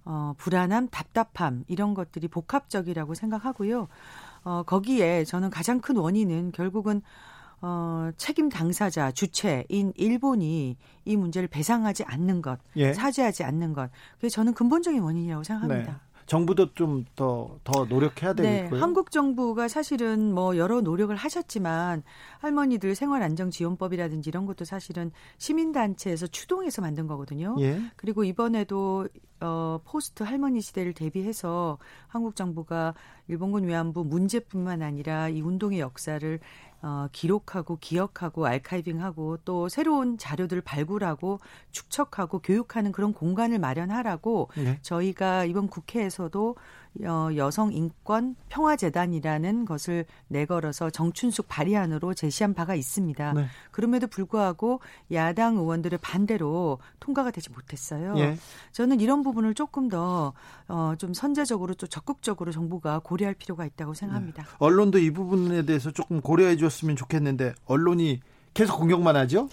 어, 불안함, 답답함 이런 것들이 복합적이라고 생각하고요. 어, 거기에 저는 가장 큰 원인은 결국은 어, 책임 당사자, 주체인 일본이 이 문제를 배상하지 않는 것, 예. 사죄하지 않는 것. 그게 저는 근본적인 원인이라고 생각합니다. 네. 정부도 좀 더더 노력해야 네, 되겠고요. 네, 한국 정부가 사실은 뭐 여러 노력을 하셨지만 할머니들 생활 안정 지원법이라든지 이런 것도 사실은 시민 단체에서 추동해서 만든 거거든요. 예. 그리고 이번에도 어 포스트 할머니 시대를 대비해서 한국 정부가 일본군 위안부 문제뿐만 아니라 이 운동의 역사를 어, 기록하고 기억하고 알카이빙하고 또 새로운 자료들을 발굴하고 축적하고 교육하는 그런 공간을 마련하라고 네. 저희가 이번 국회에서도 어, 여성 인권 평화 재단이라는 것을 내걸어서 정춘숙 발의안으로 제시한 바가 있습니다. 네. 그럼에도 불구하고 야당 의원들의 반대로 통과가 되지 못했어요. 예. 저는 이런 부분을 조금 더 어, 좀 선제적으로 또 적극적으로 정부가 고려할 필요가 있다고 생각합니다. 네. 언론도 이 부분에 대해서 조금 고려해 줬으면 좋겠는데 언론이 계속 공격만 하죠?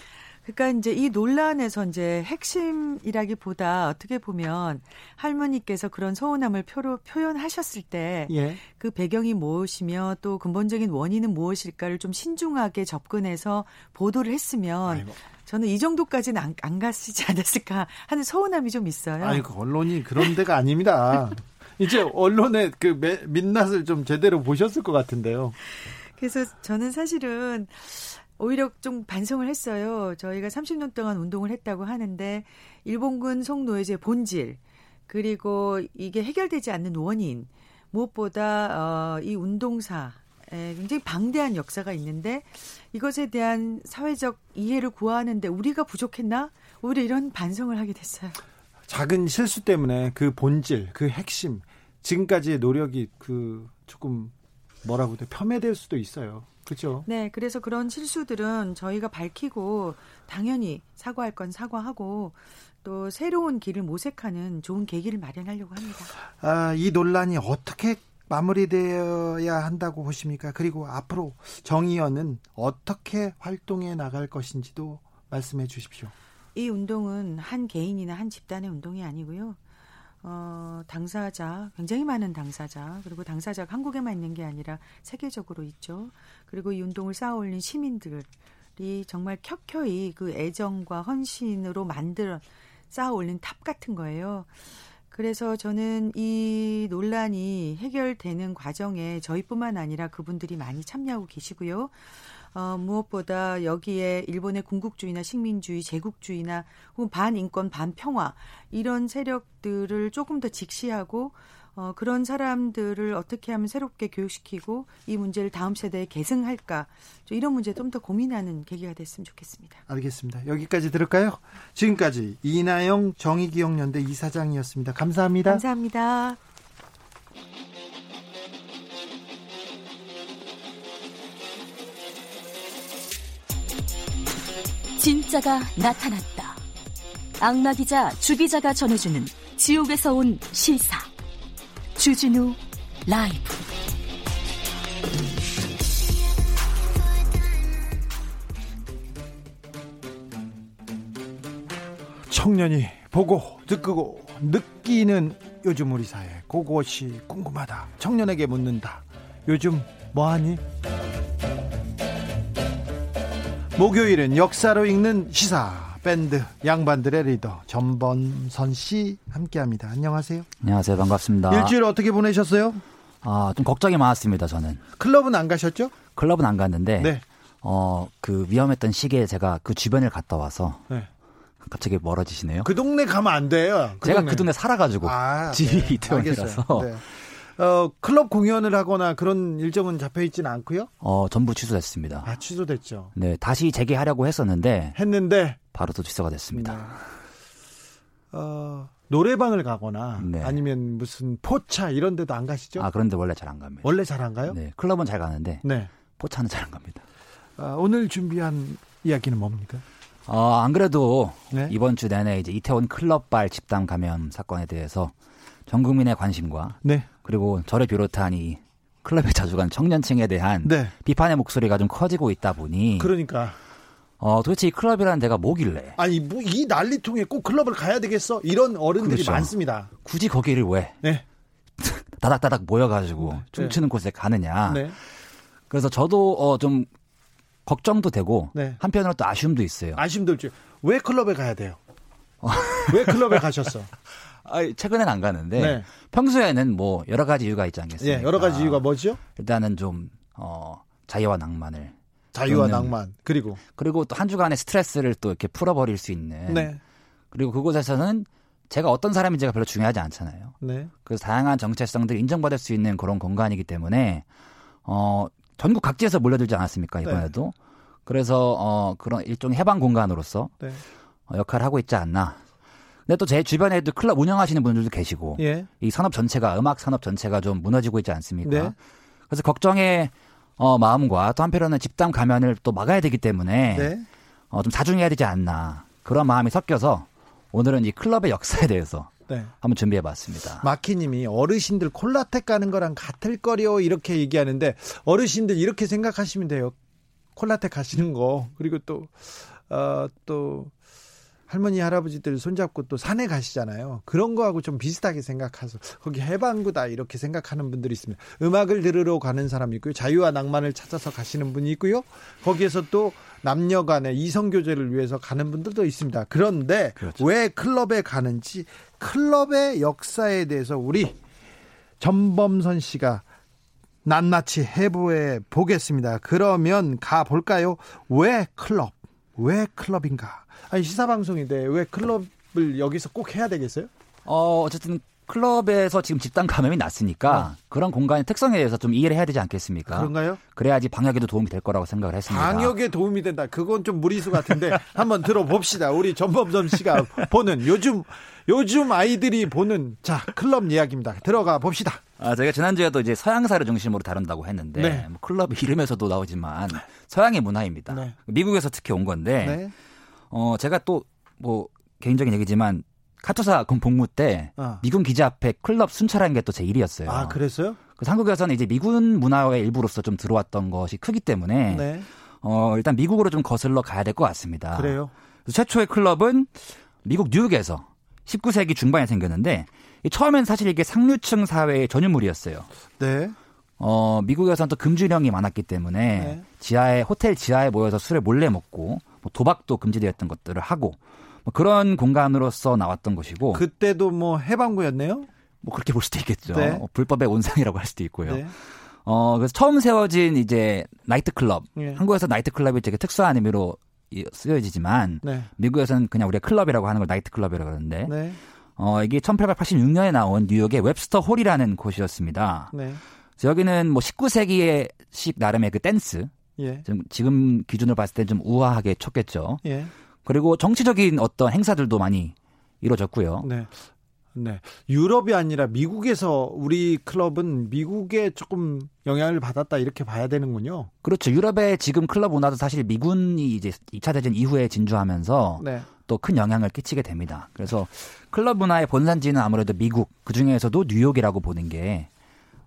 그러니까 이제 이 논란에서 이제 핵심이라기보다 어떻게 보면 할머니께서 그런 서운함을 표로, 표현하셨을 때그 예. 그 배경이 무엇이며 또 근본적인 원인은 무엇일까를 좀 신중하게 접근해서 보도를 했으면 아이고. 저는 이 정도까지는 안, 안 갔지 않았을까 하는 서운함이 좀 있어요. 아니, 그 언론이 그런 데가 아닙니다. 이제 언론의 그 민낯을 좀 제대로 보셨을 것 같은데요. 그래서 저는 사실은 오히려 좀 반성을 했어요. 저희가 30년 동안 운동을 했다고 하는데 일본군 송노예제 본질 그리고 이게 해결되지 않는 원인 무엇보다 어, 이 운동사 에 굉장히 방대한 역사가 있는데 이것에 대한 사회적 이해를 구하는데 우리가 부족했나? 오히려 이런 반성을 하게 됐어요. 작은 실수 때문에 그 본질, 그 핵심, 지금까지의 노력이 그 조금 뭐라고 돼 폄훼될 수도 있어요. 그렇죠. 네, 그래서 그런 실수들은 저희가 밝히고 당연히 사과할 건 사과하고 또 새로운 길을 모색하는 좋은 계기를 마련하려고 합니다. 아, 이 논란이 어떻게 마무리되어야 한다고 보십니까? 그리고 앞으로 정의연은 어떻게 활동해 나갈 것인지도 말씀해 주십시오. 이 운동은 한 개인이나 한 집단의 운동이 아니고요. 어, 당사자, 굉장히 많은 당사자, 그리고 당사자가 한국에만 있는 게 아니라 세계적으로 있죠. 그리고 이 운동을 쌓아 올린 시민들이 정말 켜켜이 그 애정과 헌신으로 만들어 쌓아 올린 탑 같은 거예요. 그래서 저는 이 논란이 해결되는 과정에 저희뿐만 아니라 그분들이 많이 참여하고 계시고요. 어, 무엇보다 여기에 일본의 군국주의나 식민주의, 제국주의나 혹은 반인권, 반평화 이런 세력들을 조금 더 직시하고 어, 그런 사람들을 어떻게 하면 새롭게 교육시키고 이 문제를 다음 세대에 계승할까 이런 문제 좀 더 고민하는 계기가 됐으면 좋겠습니다. 알겠습니다. 여기까지 들을까요? 지금까지 이나영 정의기억연대 이사장이었습니다. 감사합니다. 감사합니다. 진짜가 나타났다. 악마 기자 주 기자가 전해주는 지옥에서 온 실사. 주진우 라이브. 청년이 보고 듣고 느끼는 요즘 우리 사회 그것이 궁금하다. 청년에게 묻는다. 요즘 뭐하니? 목요일은 역사로 읽는 시사 밴드 양반들의 리더 전범선 씨 함께합니다. 안녕하세요. 안녕하세요. 반갑습니다. 일주일 어떻게 보내셨어요? 아, 좀 걱정이 많았습니다. 저는. 클럽은 안 가셨죠? 클럽은 안 갔는데 네. 어, 그 위험했던 시기에 제가 그 주변을 갔다 와서 네. 갑자기 멀어지시네요. 그 동네 가면 안 돼요. 그 제가 동네. 그 동네 살아가지고 아, 집이 네. 이태원이라서 네. 어, 클럽 공연을 하거나 그런 일정은 잡혀 있지는 않고요. 어, 전부 취소됐습니다. 아, 취소됐죠. 네, 다시 재개하려고 했었는데 했는데 바로 또 취소가 됐습니다. 네. 어, 노래방을 가거나 네. 아니면 무슨 포차 이런 데도 안 가시죠? 아, 그런데 원래 잘 안 갑니다. 원래 잘 안 가요? 네, 클럽은 잘 가는데 네. 포차는 잘 안 갑니다. 아, 오늘 준비한 이야기는 뭡니까? 어, 안 그래도 네? 이번 주 내내 이제 이태원 클럽발 집단 감염 사건에 대해서 전 국민의 관심과 네. 그리고 저를 비롯한 이 클럽에 자주 간 청년층에 대한 네. 비판의 목소리가 좀 커지고 있다 보니 그러니까 어 도대체 이 클럽이라는 데가 뭐길래 아니 뭐 이 난리통에 꼭 클럽을 가야 되겠어 이런 어른들이 그렇죠. 많습니다. 굳이 거기를 왜 네. 다닥다닥 모여가지고 네. 춤추는 곳에 가느냐. 네. 그래서 저도 어 좀 걱정도 되고 네. 한편으로 또 아쉬움도 있어요. 아쉬움도 있죠. 왜 클럽에 가야 돼요? 왜 클럽에 가셨어? 아, 최근엔 안 가는데 네. 평소에는 뭐 여러 가지 이유가 있지 않겠습니까? 예, 여러 가지 이유가 뭐죠? 일단은 좀 어, 자유와 낭만을 자유와 낭만 그리고 그리고 또 한 주간의 스트레스를 또 이렇게 풀어버릴 수 있는 네. 그리고 그곳에서는 제가 어떤 사람인지가 별로 중요하지 않잖아요. 네. 그래서 다양한 정체성들이 인정받을 수 있는 그런 공간이기 때문에 어 전국 각지에서 몰려들지 않았습니까 네. 이번에도 네. 그래서 어 그런 일종의 해방 공간으로서 네. 어, 역할을 하고 있지 않나 근데 또 제 주변에도 클럽 운영하시는 분들도 계시고 예. 이 산업 전체가 음악 산업 전체가 좀 무너지고 있지 않습니까? 네. 그래서 걱정의 어, 마음과 또 한편으로는 집단 감염을 또 막아야 되기 때문에 네. 어, 좀 자중해야 되지 않나 그런 마음이 섞여서 오늘은 이 클럽의 역사에 대해서 네. 한번 준비해봤습니다. 마키님이 어르신들 콜라텍 가는 거랑 같을 거려 이렇게 얘기하는데 어르신들 이렇게 생각하시면 돼요. 콜라텍 가시는 거 그리고 또 어, 또 할머니 할아버지들 손잡고 또 산에 가시잖아요. 그런 거하고 좀 비슷하게 생각해서 거기 해방구다 이렇게 생각하는 분들이 있습니다. 음악을 들으러 가는 사람이 있고요. 자유와 낭만을 찾아서 가시는 분이 있고요. 거기에서 또 남녀 간의 이성 교제를 위해서 가는 분들도 있습니다. 그런데 그렇죠. 왜 클럽에 가는지 클럽의 역사에 대해서 우리 전범선 씨가 낱낱이 해부해 보겠습니다. 그러면 가 볼까요? 왜 클럽? 왜 클럽인가? 아니 시사 방송인데 왜 클럽을 여기서 꼭 해야 되겠어요? 어 어쨌든 클럽에서 지금 집단 감염이 났으니까 어. 그런 공간의 특성에 대해서 좀 이해를 해야 되지 않겠습니까? 그런가요? 그래야지 방역에도 도움이 될 거라고 생각을 했습니다. 방역에 도움이 된다. 그건 좀 무리수 같은데 한번 들어봅시다. 우리 전범점 씨가 보는 요즘 요즘 아이들이 보는 자 클럽 이야기입니다. 들어가 봅시다. 아, 저희가 지난주에도 이제 서양사를 중심으로 다룬다고 했는데 네. 뭐 클럽 이름에서도 나오지만 서양의 문화입니다. 네. 미국에서 특히 온 건데 네. 어 제가 또 뭐 개인적인 얘기지만 카투사 군 복무 때 아. 미군 기자 앞에 클럽 순찰하는 게 또 제 일이었어요. 아, 그랬어요? 그 한국에서는 이제 미군 문화의 일부로서 좀 들어왔던 것이 크기 때문에 네. 어, 일단 미국으로 좀 거슬러 가야 될 것 같습니다. 그래요? 최초의 클럽은 미국 뉴욕에서 19세기 중반에 생겼는데 처음엔 사실 이게 상류층 사회의 전유물이었어요. 네. 어, 미국에서는 또 금주령이 많았기 때문에 네. 지하에 호텔 지하에 모여서 술을 몰래 먹고 뭐 도박도 금지되었던 것들을 하고 뭐 그런 공간으로서 나왔던 것이고 그때도 뭐 해방구였네요. 뭐 그렇게 볼 수도 있겠죠. 네. 어, 불법의 온상이라고 할 수도 있고요. 네. 어 그래서 처음 세워진 이제 나이트 클럽 네. 한국에서 나이트 클럽이 되게 특수한 의미로 쓰여지지만 네. 미국에서는 그냥 우리가 클럽이라고 하는 걸 나이트 클럽이라고 하는데 네. 어 이게 1886년에 나온 뉴욕의 웹스터 홀이라는 곳이었습니다. 네. 여기는 뭐 19세기의 식 나름의 그 댄스 예. 지금 기준으로 봤을 때 좀 우아하게 쳤겠죠. 예. 그리고 정치적인 어떤 행사들도 많이 이루어졌고요. 네. 네. 유럽이 아니라 미국에서 우리 클럽은 미국에 조금 영향을 받았다 이렇게 봐야 되는군요. 그렇죠. 유럽의 지금 클럽 문화도 사실 미군이 이제 2차 대전 이후에 진주하면서 네. 또큰 영향을 끼치게 됩니다. 그래서 클럽 문화의 본산지는 아무래도 미국, 그 중에서도 뉴욕이라고 보는 게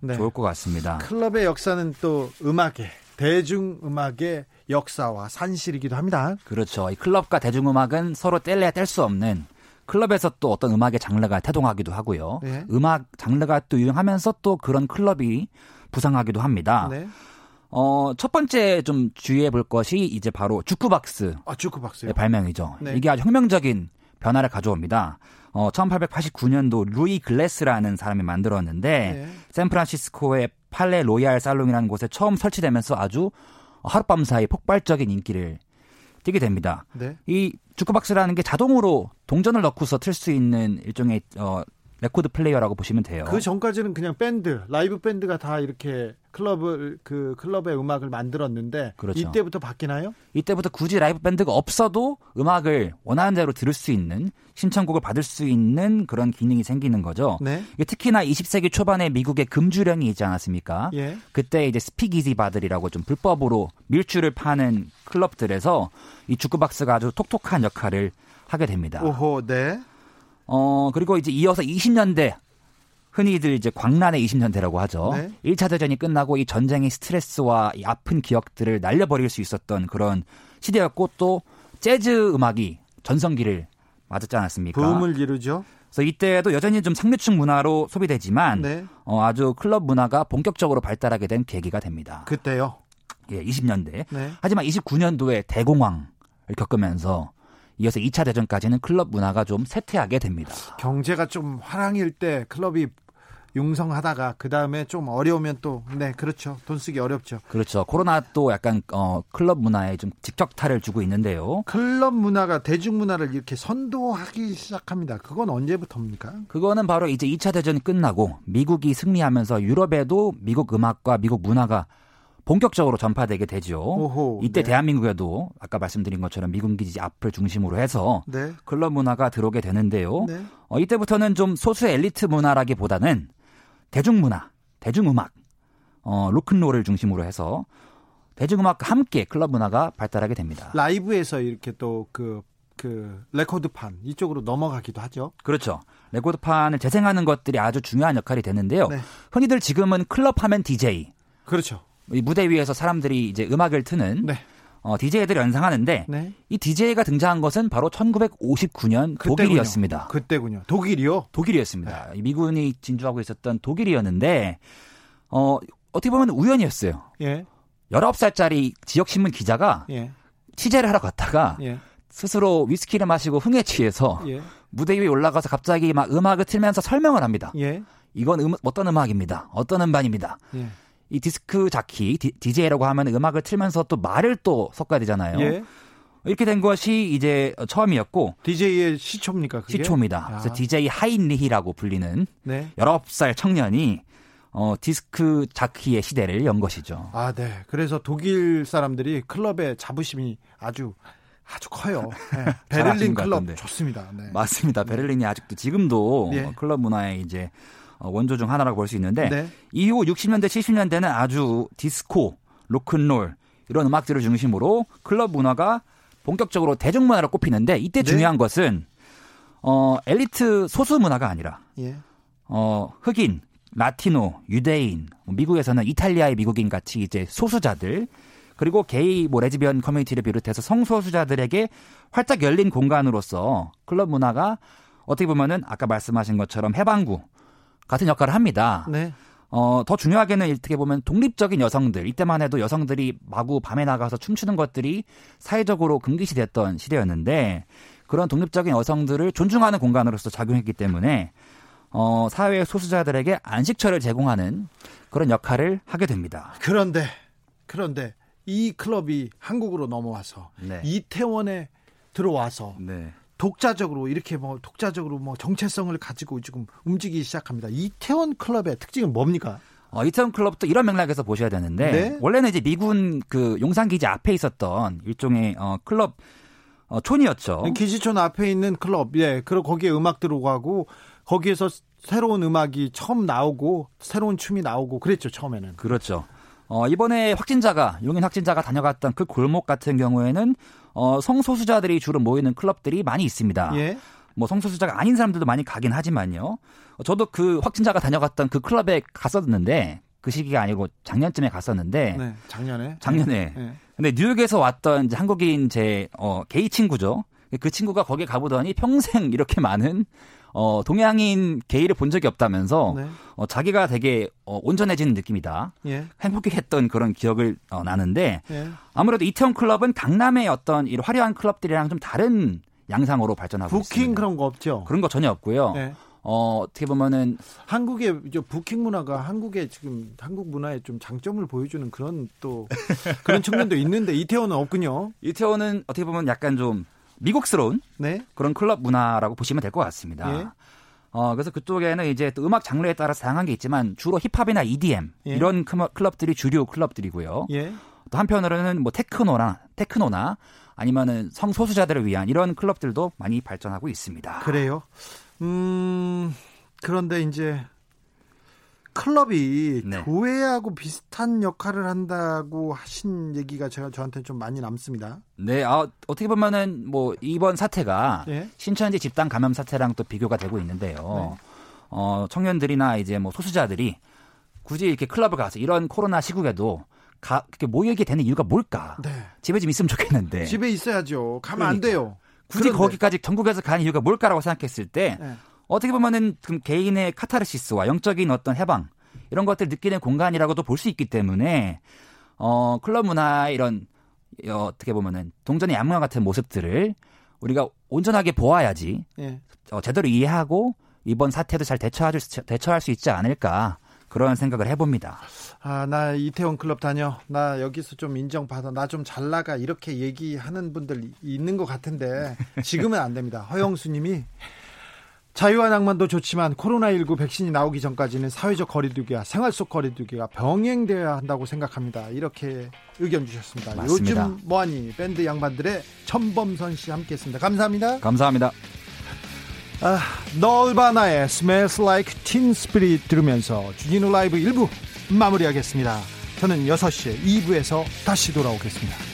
네. 좋을 것 같습니다. 클럽의 역사는 또 음악에 대중음악의 역사와 산실이기도 합니다. 그렇죠. 이 클럽과 대중음악은 서로 뗄래야 뗄 수 없는 클럽에서 또 어떤 음악의 장르가 태동하기도 하고요. 네. 음악 장르가 또 유행하면서 또 그런 클럽이 부상하기도 합니다. 네. 어, 첫 번째 좀 주의해 볼 것이 이제 바로 주크박스. 아, 주크박스요? 의 발명이죠. 네. 이게 아주 혁명적인 변화를 가져옵니다. 어, 1889년도 루이 글래스라는 사람이 만들었는데 네. 샌프란시스코의 팔레 로얄 살롱이라는 곳에 처음 설치되면서 아주 하룻밤 사이 폭발적인 인기를 띠게 됩니다. 네. 이 주크박스라는 게 자동으로 동전을 넣고서 틀 수 있는 일종의 어, 레코드 플레이어라고 보시면 돼요. 그 전까지는 그냥 밴드, 라이브 밴드가 다 이렇게 클럽을 그 클럽의 음악을 만들었는데 그렇죠. 이때부터 바뀌나요? 이때부터 굳이 라이브 밴드가 없어도 음악을 원하는 대로 들을 수 있는 신청곡을 받을 수 있는 그런 기능이 생기는 거죠. 네. 특히나 20세기 초반에 미국의 금주령이 있지 않았습니까? 예. 그때 이제 speakeasy 바들이라고 좀 불법으로 밀주를 파는 클럽들에서 이 주크박스가 아주 톡톡한 역할을 하게 됩니다. 오호, 네. 어, 그리고 이제 이어서 20년대 흔히들 이제 광란의 20년대라고 하죠. 네. 1차 대전이 끝나고 이 전쟁의 스트레스와 이 아픈 기억들을 날려버릴 수 있었던 그런 시대였고 또 재즈 음악이 전성기를 맞았지 않았습니까? 붐을 이루죠. 그래서 이때도 여전히 좀 상류층 문화로 소비되지만 네. 어, 아주 클럽 문화가 본격적으로 발달하게 된 계기가 됩니다. 그때요? 예, 20년대. 네. 하지만 29년도에 대공황을 겪으면서 이어서 2차 대전까지는 클럽 문화가 좀 쇠퇴하게 됩니다. 경제가 좀 화랑일 때 클럽이 융성하다가 그 다음에 좀 어려우면 또 네 그렇죠 돈 쓰기 어렵죠. 그렇죠. 코로나 또 약간 어 클럽 문화에 좀 직격탄을 주고 있는데요. 클럽 문화가 대중 문화를 이렇게 선도하기 시작합니다. 그건 언제부터입니까? 그거는 바로 이제 2차 대전이 끝나고 미국이 승리하면서 유럽에도 미국 음악과 미국 문화가 본격적으로 전파되게 되죠. 오호, 이때 네. 대한민국에도 아까 말씀드린 것처럼 미군 기지 앞을 중심으로 해서 네. 클럽 문화가 들어오게 되는데요. 네. 어, 이때부터는 좀 소수 엘리트 문화라기보다는 대중문화, 대중음악, 어, 로큰롤을 중심으로 해서 대중음악과 함께 클럽 문화가 발달하게 됩니다. 라이브에서 이렇게 또 그 그 레코드판 이쪽으로 넘어가기도 하죠. 그렇죠. 레코드판을 재생하는 것들이 아주 중요한 역할이 되는데요. 네. 흔히들 지금은 클럽 하면 DJ. 그렇죠. 이 무대 위에서 사람들이 이제 음악을 트는 네. 어, DJ들을 연상하는데 네. 이 DJ가 등장한 것은 바로 1959년 그때군요. 독일이었습니다. 그때군요. 독일이요? 독일이었습니다. 네. 미군이 진주하고 있었던 독일이었는데 어, 어떻게 보면 우연이었어요. 예. 19살짜리 지역신문 기자가 예. 취재를 하러 갔다가 예. 스스로 위스키를 마시고 흥에 취해서 예. 무대 위에 올라가서 갑자기 막 음악을 틀면서 설명을 합니다. 예. 이건 음, 어떤 음악입니다. 어떤 음반입니다. 예. 이 디스크 자키 디, DJ라고 하면 음악을 틀면서 또 말을 또 섞어야 되잖아요. 예. 이렇게 된 것이 이제 처음이었고 DJ의 시초입니까? 그게? 시초입니다. 아. 그래서 DJ 하인리히라고 불리는 네. 19살 청년이 어, 디스크 자키의 시대를 연 것이죠. 아, 네. 그래서 독일 사람들이 클럽의 자부심이 아주 아주 커요. 네. 베를린 클럽 좋습니다. 네. 맞습니다. 베를린이 아직도 지금도 네. 클럽 문화의 이제 어, 원조 중 하나라고 볼 수 있는데 네. 이후 60년대 70년대는 아주 디스코, 로큰롤 이런 음악들을 중심으로 클럽 문화가 본격적으로 대중 문화로 꼽히는데 이때 네. 중요한 것은 어 엘리트 소수 문화가 아니라 예. 어 흑인, 라티노, 유대인, 뭐 미국에서는 이탈리아의 미국인 같이 이제 소수자들 그리고 게이 뭐 레즈비언 커뮤니티를 비롯해서 성소수자들에게 활짝 열린 공간으로서 클럽 문화가 어떻게 보면은 아까 말씀하신 것처럼 해방구 같은 역할을 합니다. 네. 어, 더 중요하게는 어떻게 보면 독립적인 여성들, 이때만 해도 여성들이 마구 밤에 나가서 춤추는 것들이 사회적으로 금기시 됐던 시대였는데 그런 독립적인 여성들을 존중하는 공간으로서 작용했기 때문에 어, 사회 소수자들에게 안식처를 제공하는 그런 역할을 하게 됩니다. 그런데, 그런데 이 클럽이 한국으로 넘어와서 네. 이태원에 들어와서 네. 독자적으로 이렇게 뭐 독자적으로 뭐 정체성을 가지고 지금 움직이기 시작합니다. 이태원 클럽의 특징은 뭡니까? 어, 이태원 클럽도 이런 맥락에서 보셔야 되는데 네? 원래는 이제 미군 그 용산 기지 앞에 있었던 일종의 어, 클럽 어, 촌이었죠. 기지촌 앞에 있는 클럽, 예, 그리고 거기에 음악 들어가고 거기에서 새로운 음악이 처음 나오고 새로운 춤이 나오고 그랬죠 처음에는. 그렇죠. 어, 이번에 확진자가 용인 확진자가 다녀갔던 그 골목 같은 경우에는 어, 성소수자들이 주로 모이는 클럽들이 많이 있습니다. 예. 뭐 성소수자가 아닌 사람들도 많이 가긴 하지만요. 저도 그 확진자가 다녀갔던 그 클럽에 갔었는데 그 시기가 아니고 작년쯤에 갔었는데 네, 작년에 작년에 네. 근데 뉴욕에서 왔던 이제 한국인 제 어, 게이 친구죠. 그 친구가 거기에 가보더니 평생 이렇게 많은 어, 동양인 게이를 본 적이 없다면서 네. 어, 자기가 되게 어, 온전해지는 느낌이다. 예. 행복했던 그런 기억을 어, 나는데 예. 아무래도 이태원 클럽은 강남의 어떤 이 화려한 클럽들이랑 좀 다른 양상으로 발전하고 부킹 있습니다. 부킹 그런 거 없죠? 그런 거 전혀 없고요. 예. 어, 어떻게 보면은 한국의 부킹 문화가 한국의 지금 한국 문화의 좀 장점을 보여주는 그런 또 그런 측면도 있는데 이태원은 없군요. 이태원은 어떻게 보면 약간 좀 미국스러운 네? 그런 클럽 문화라고 보시면 될 것 같습니다. 예. 어, 그래서 그쪽에는 이제 또 음악 장르에 따라 다양한 게 있지만 주로 힙합이나 EDM 예. 이런 클럽들이 주류 클럽들이고요. 예. 또 한편으로는 뭐 테크노나 테크노나 아니면은 성소수자들을 위한 이런 클럽들도 많이 발전하고 있습니다. 그래요. 음, 그런데 이제 클럽이 네. 교회하고 비슷한 역할을 한다고 하신 얘기가 제가 저한테 좀 많이 남습니다. 네, 아, 어떻게 보면은 뭐 이번 사태가 네. 신천지 집단 감염 사태랑 또 비교가 되고 있는데요. 네. 어, 청년들이나 이제 뭐 소수자들이 굳이 이렇게 클럽을 가서 이런 코로나 시국에도 가, 그렇게 모이게 되는 이유가 뭘까? 네. 집에 좀 있으면 좋겠는데. 집에 있어야죠. 가면 그러니까. 안 돼요. 굳이 그런데. 거기까지 전국에서 가는 이유가 뭘까라고 생각했을 때 네. 어떻게 보면은 그 개인의 카타르시스와 영적인 어떤 해방 이런 것들 느끼는 공간이라고도 볼 수 있기 때문에 어 클럽 문화 이런 어, 어떻게 보면은 동전의 양모양 같은 모습들을 우리가 온전하게 보아야지 예. 어, 제대로 이해하고 이번 사태도 잘 대처할 수, 대처할 수 있지 않을까 그런 생각을 해봅니다. 아, 나 이태원 클럽 다녀. 나 여기서 좀 인정받아. 나 좀 잘 나가. 이렇게 얘기하는 분들 있는 것 같은데 지금은 안 됩니다. 허영수 님이 자유와 낭만도 좋지만 코로나19 백신이 나오기 전까지는 사회적 거리두기와 생활 속 거리두기가 병행되어야 한다고 생각합니다. 이렇게 의견 주셨습니다. 맞습니다. 요즘 뭐하니 밴드 양반들의 천범선 씨 함께했습니다. 감사합니다. 감사합니다. 아, 널바나의 Smells Like Teen Spirit 들으면서 주진우 라이브 1부 마무리하겠습니다. 저는 6시에 2부에서 다시 돌아오겠습니다.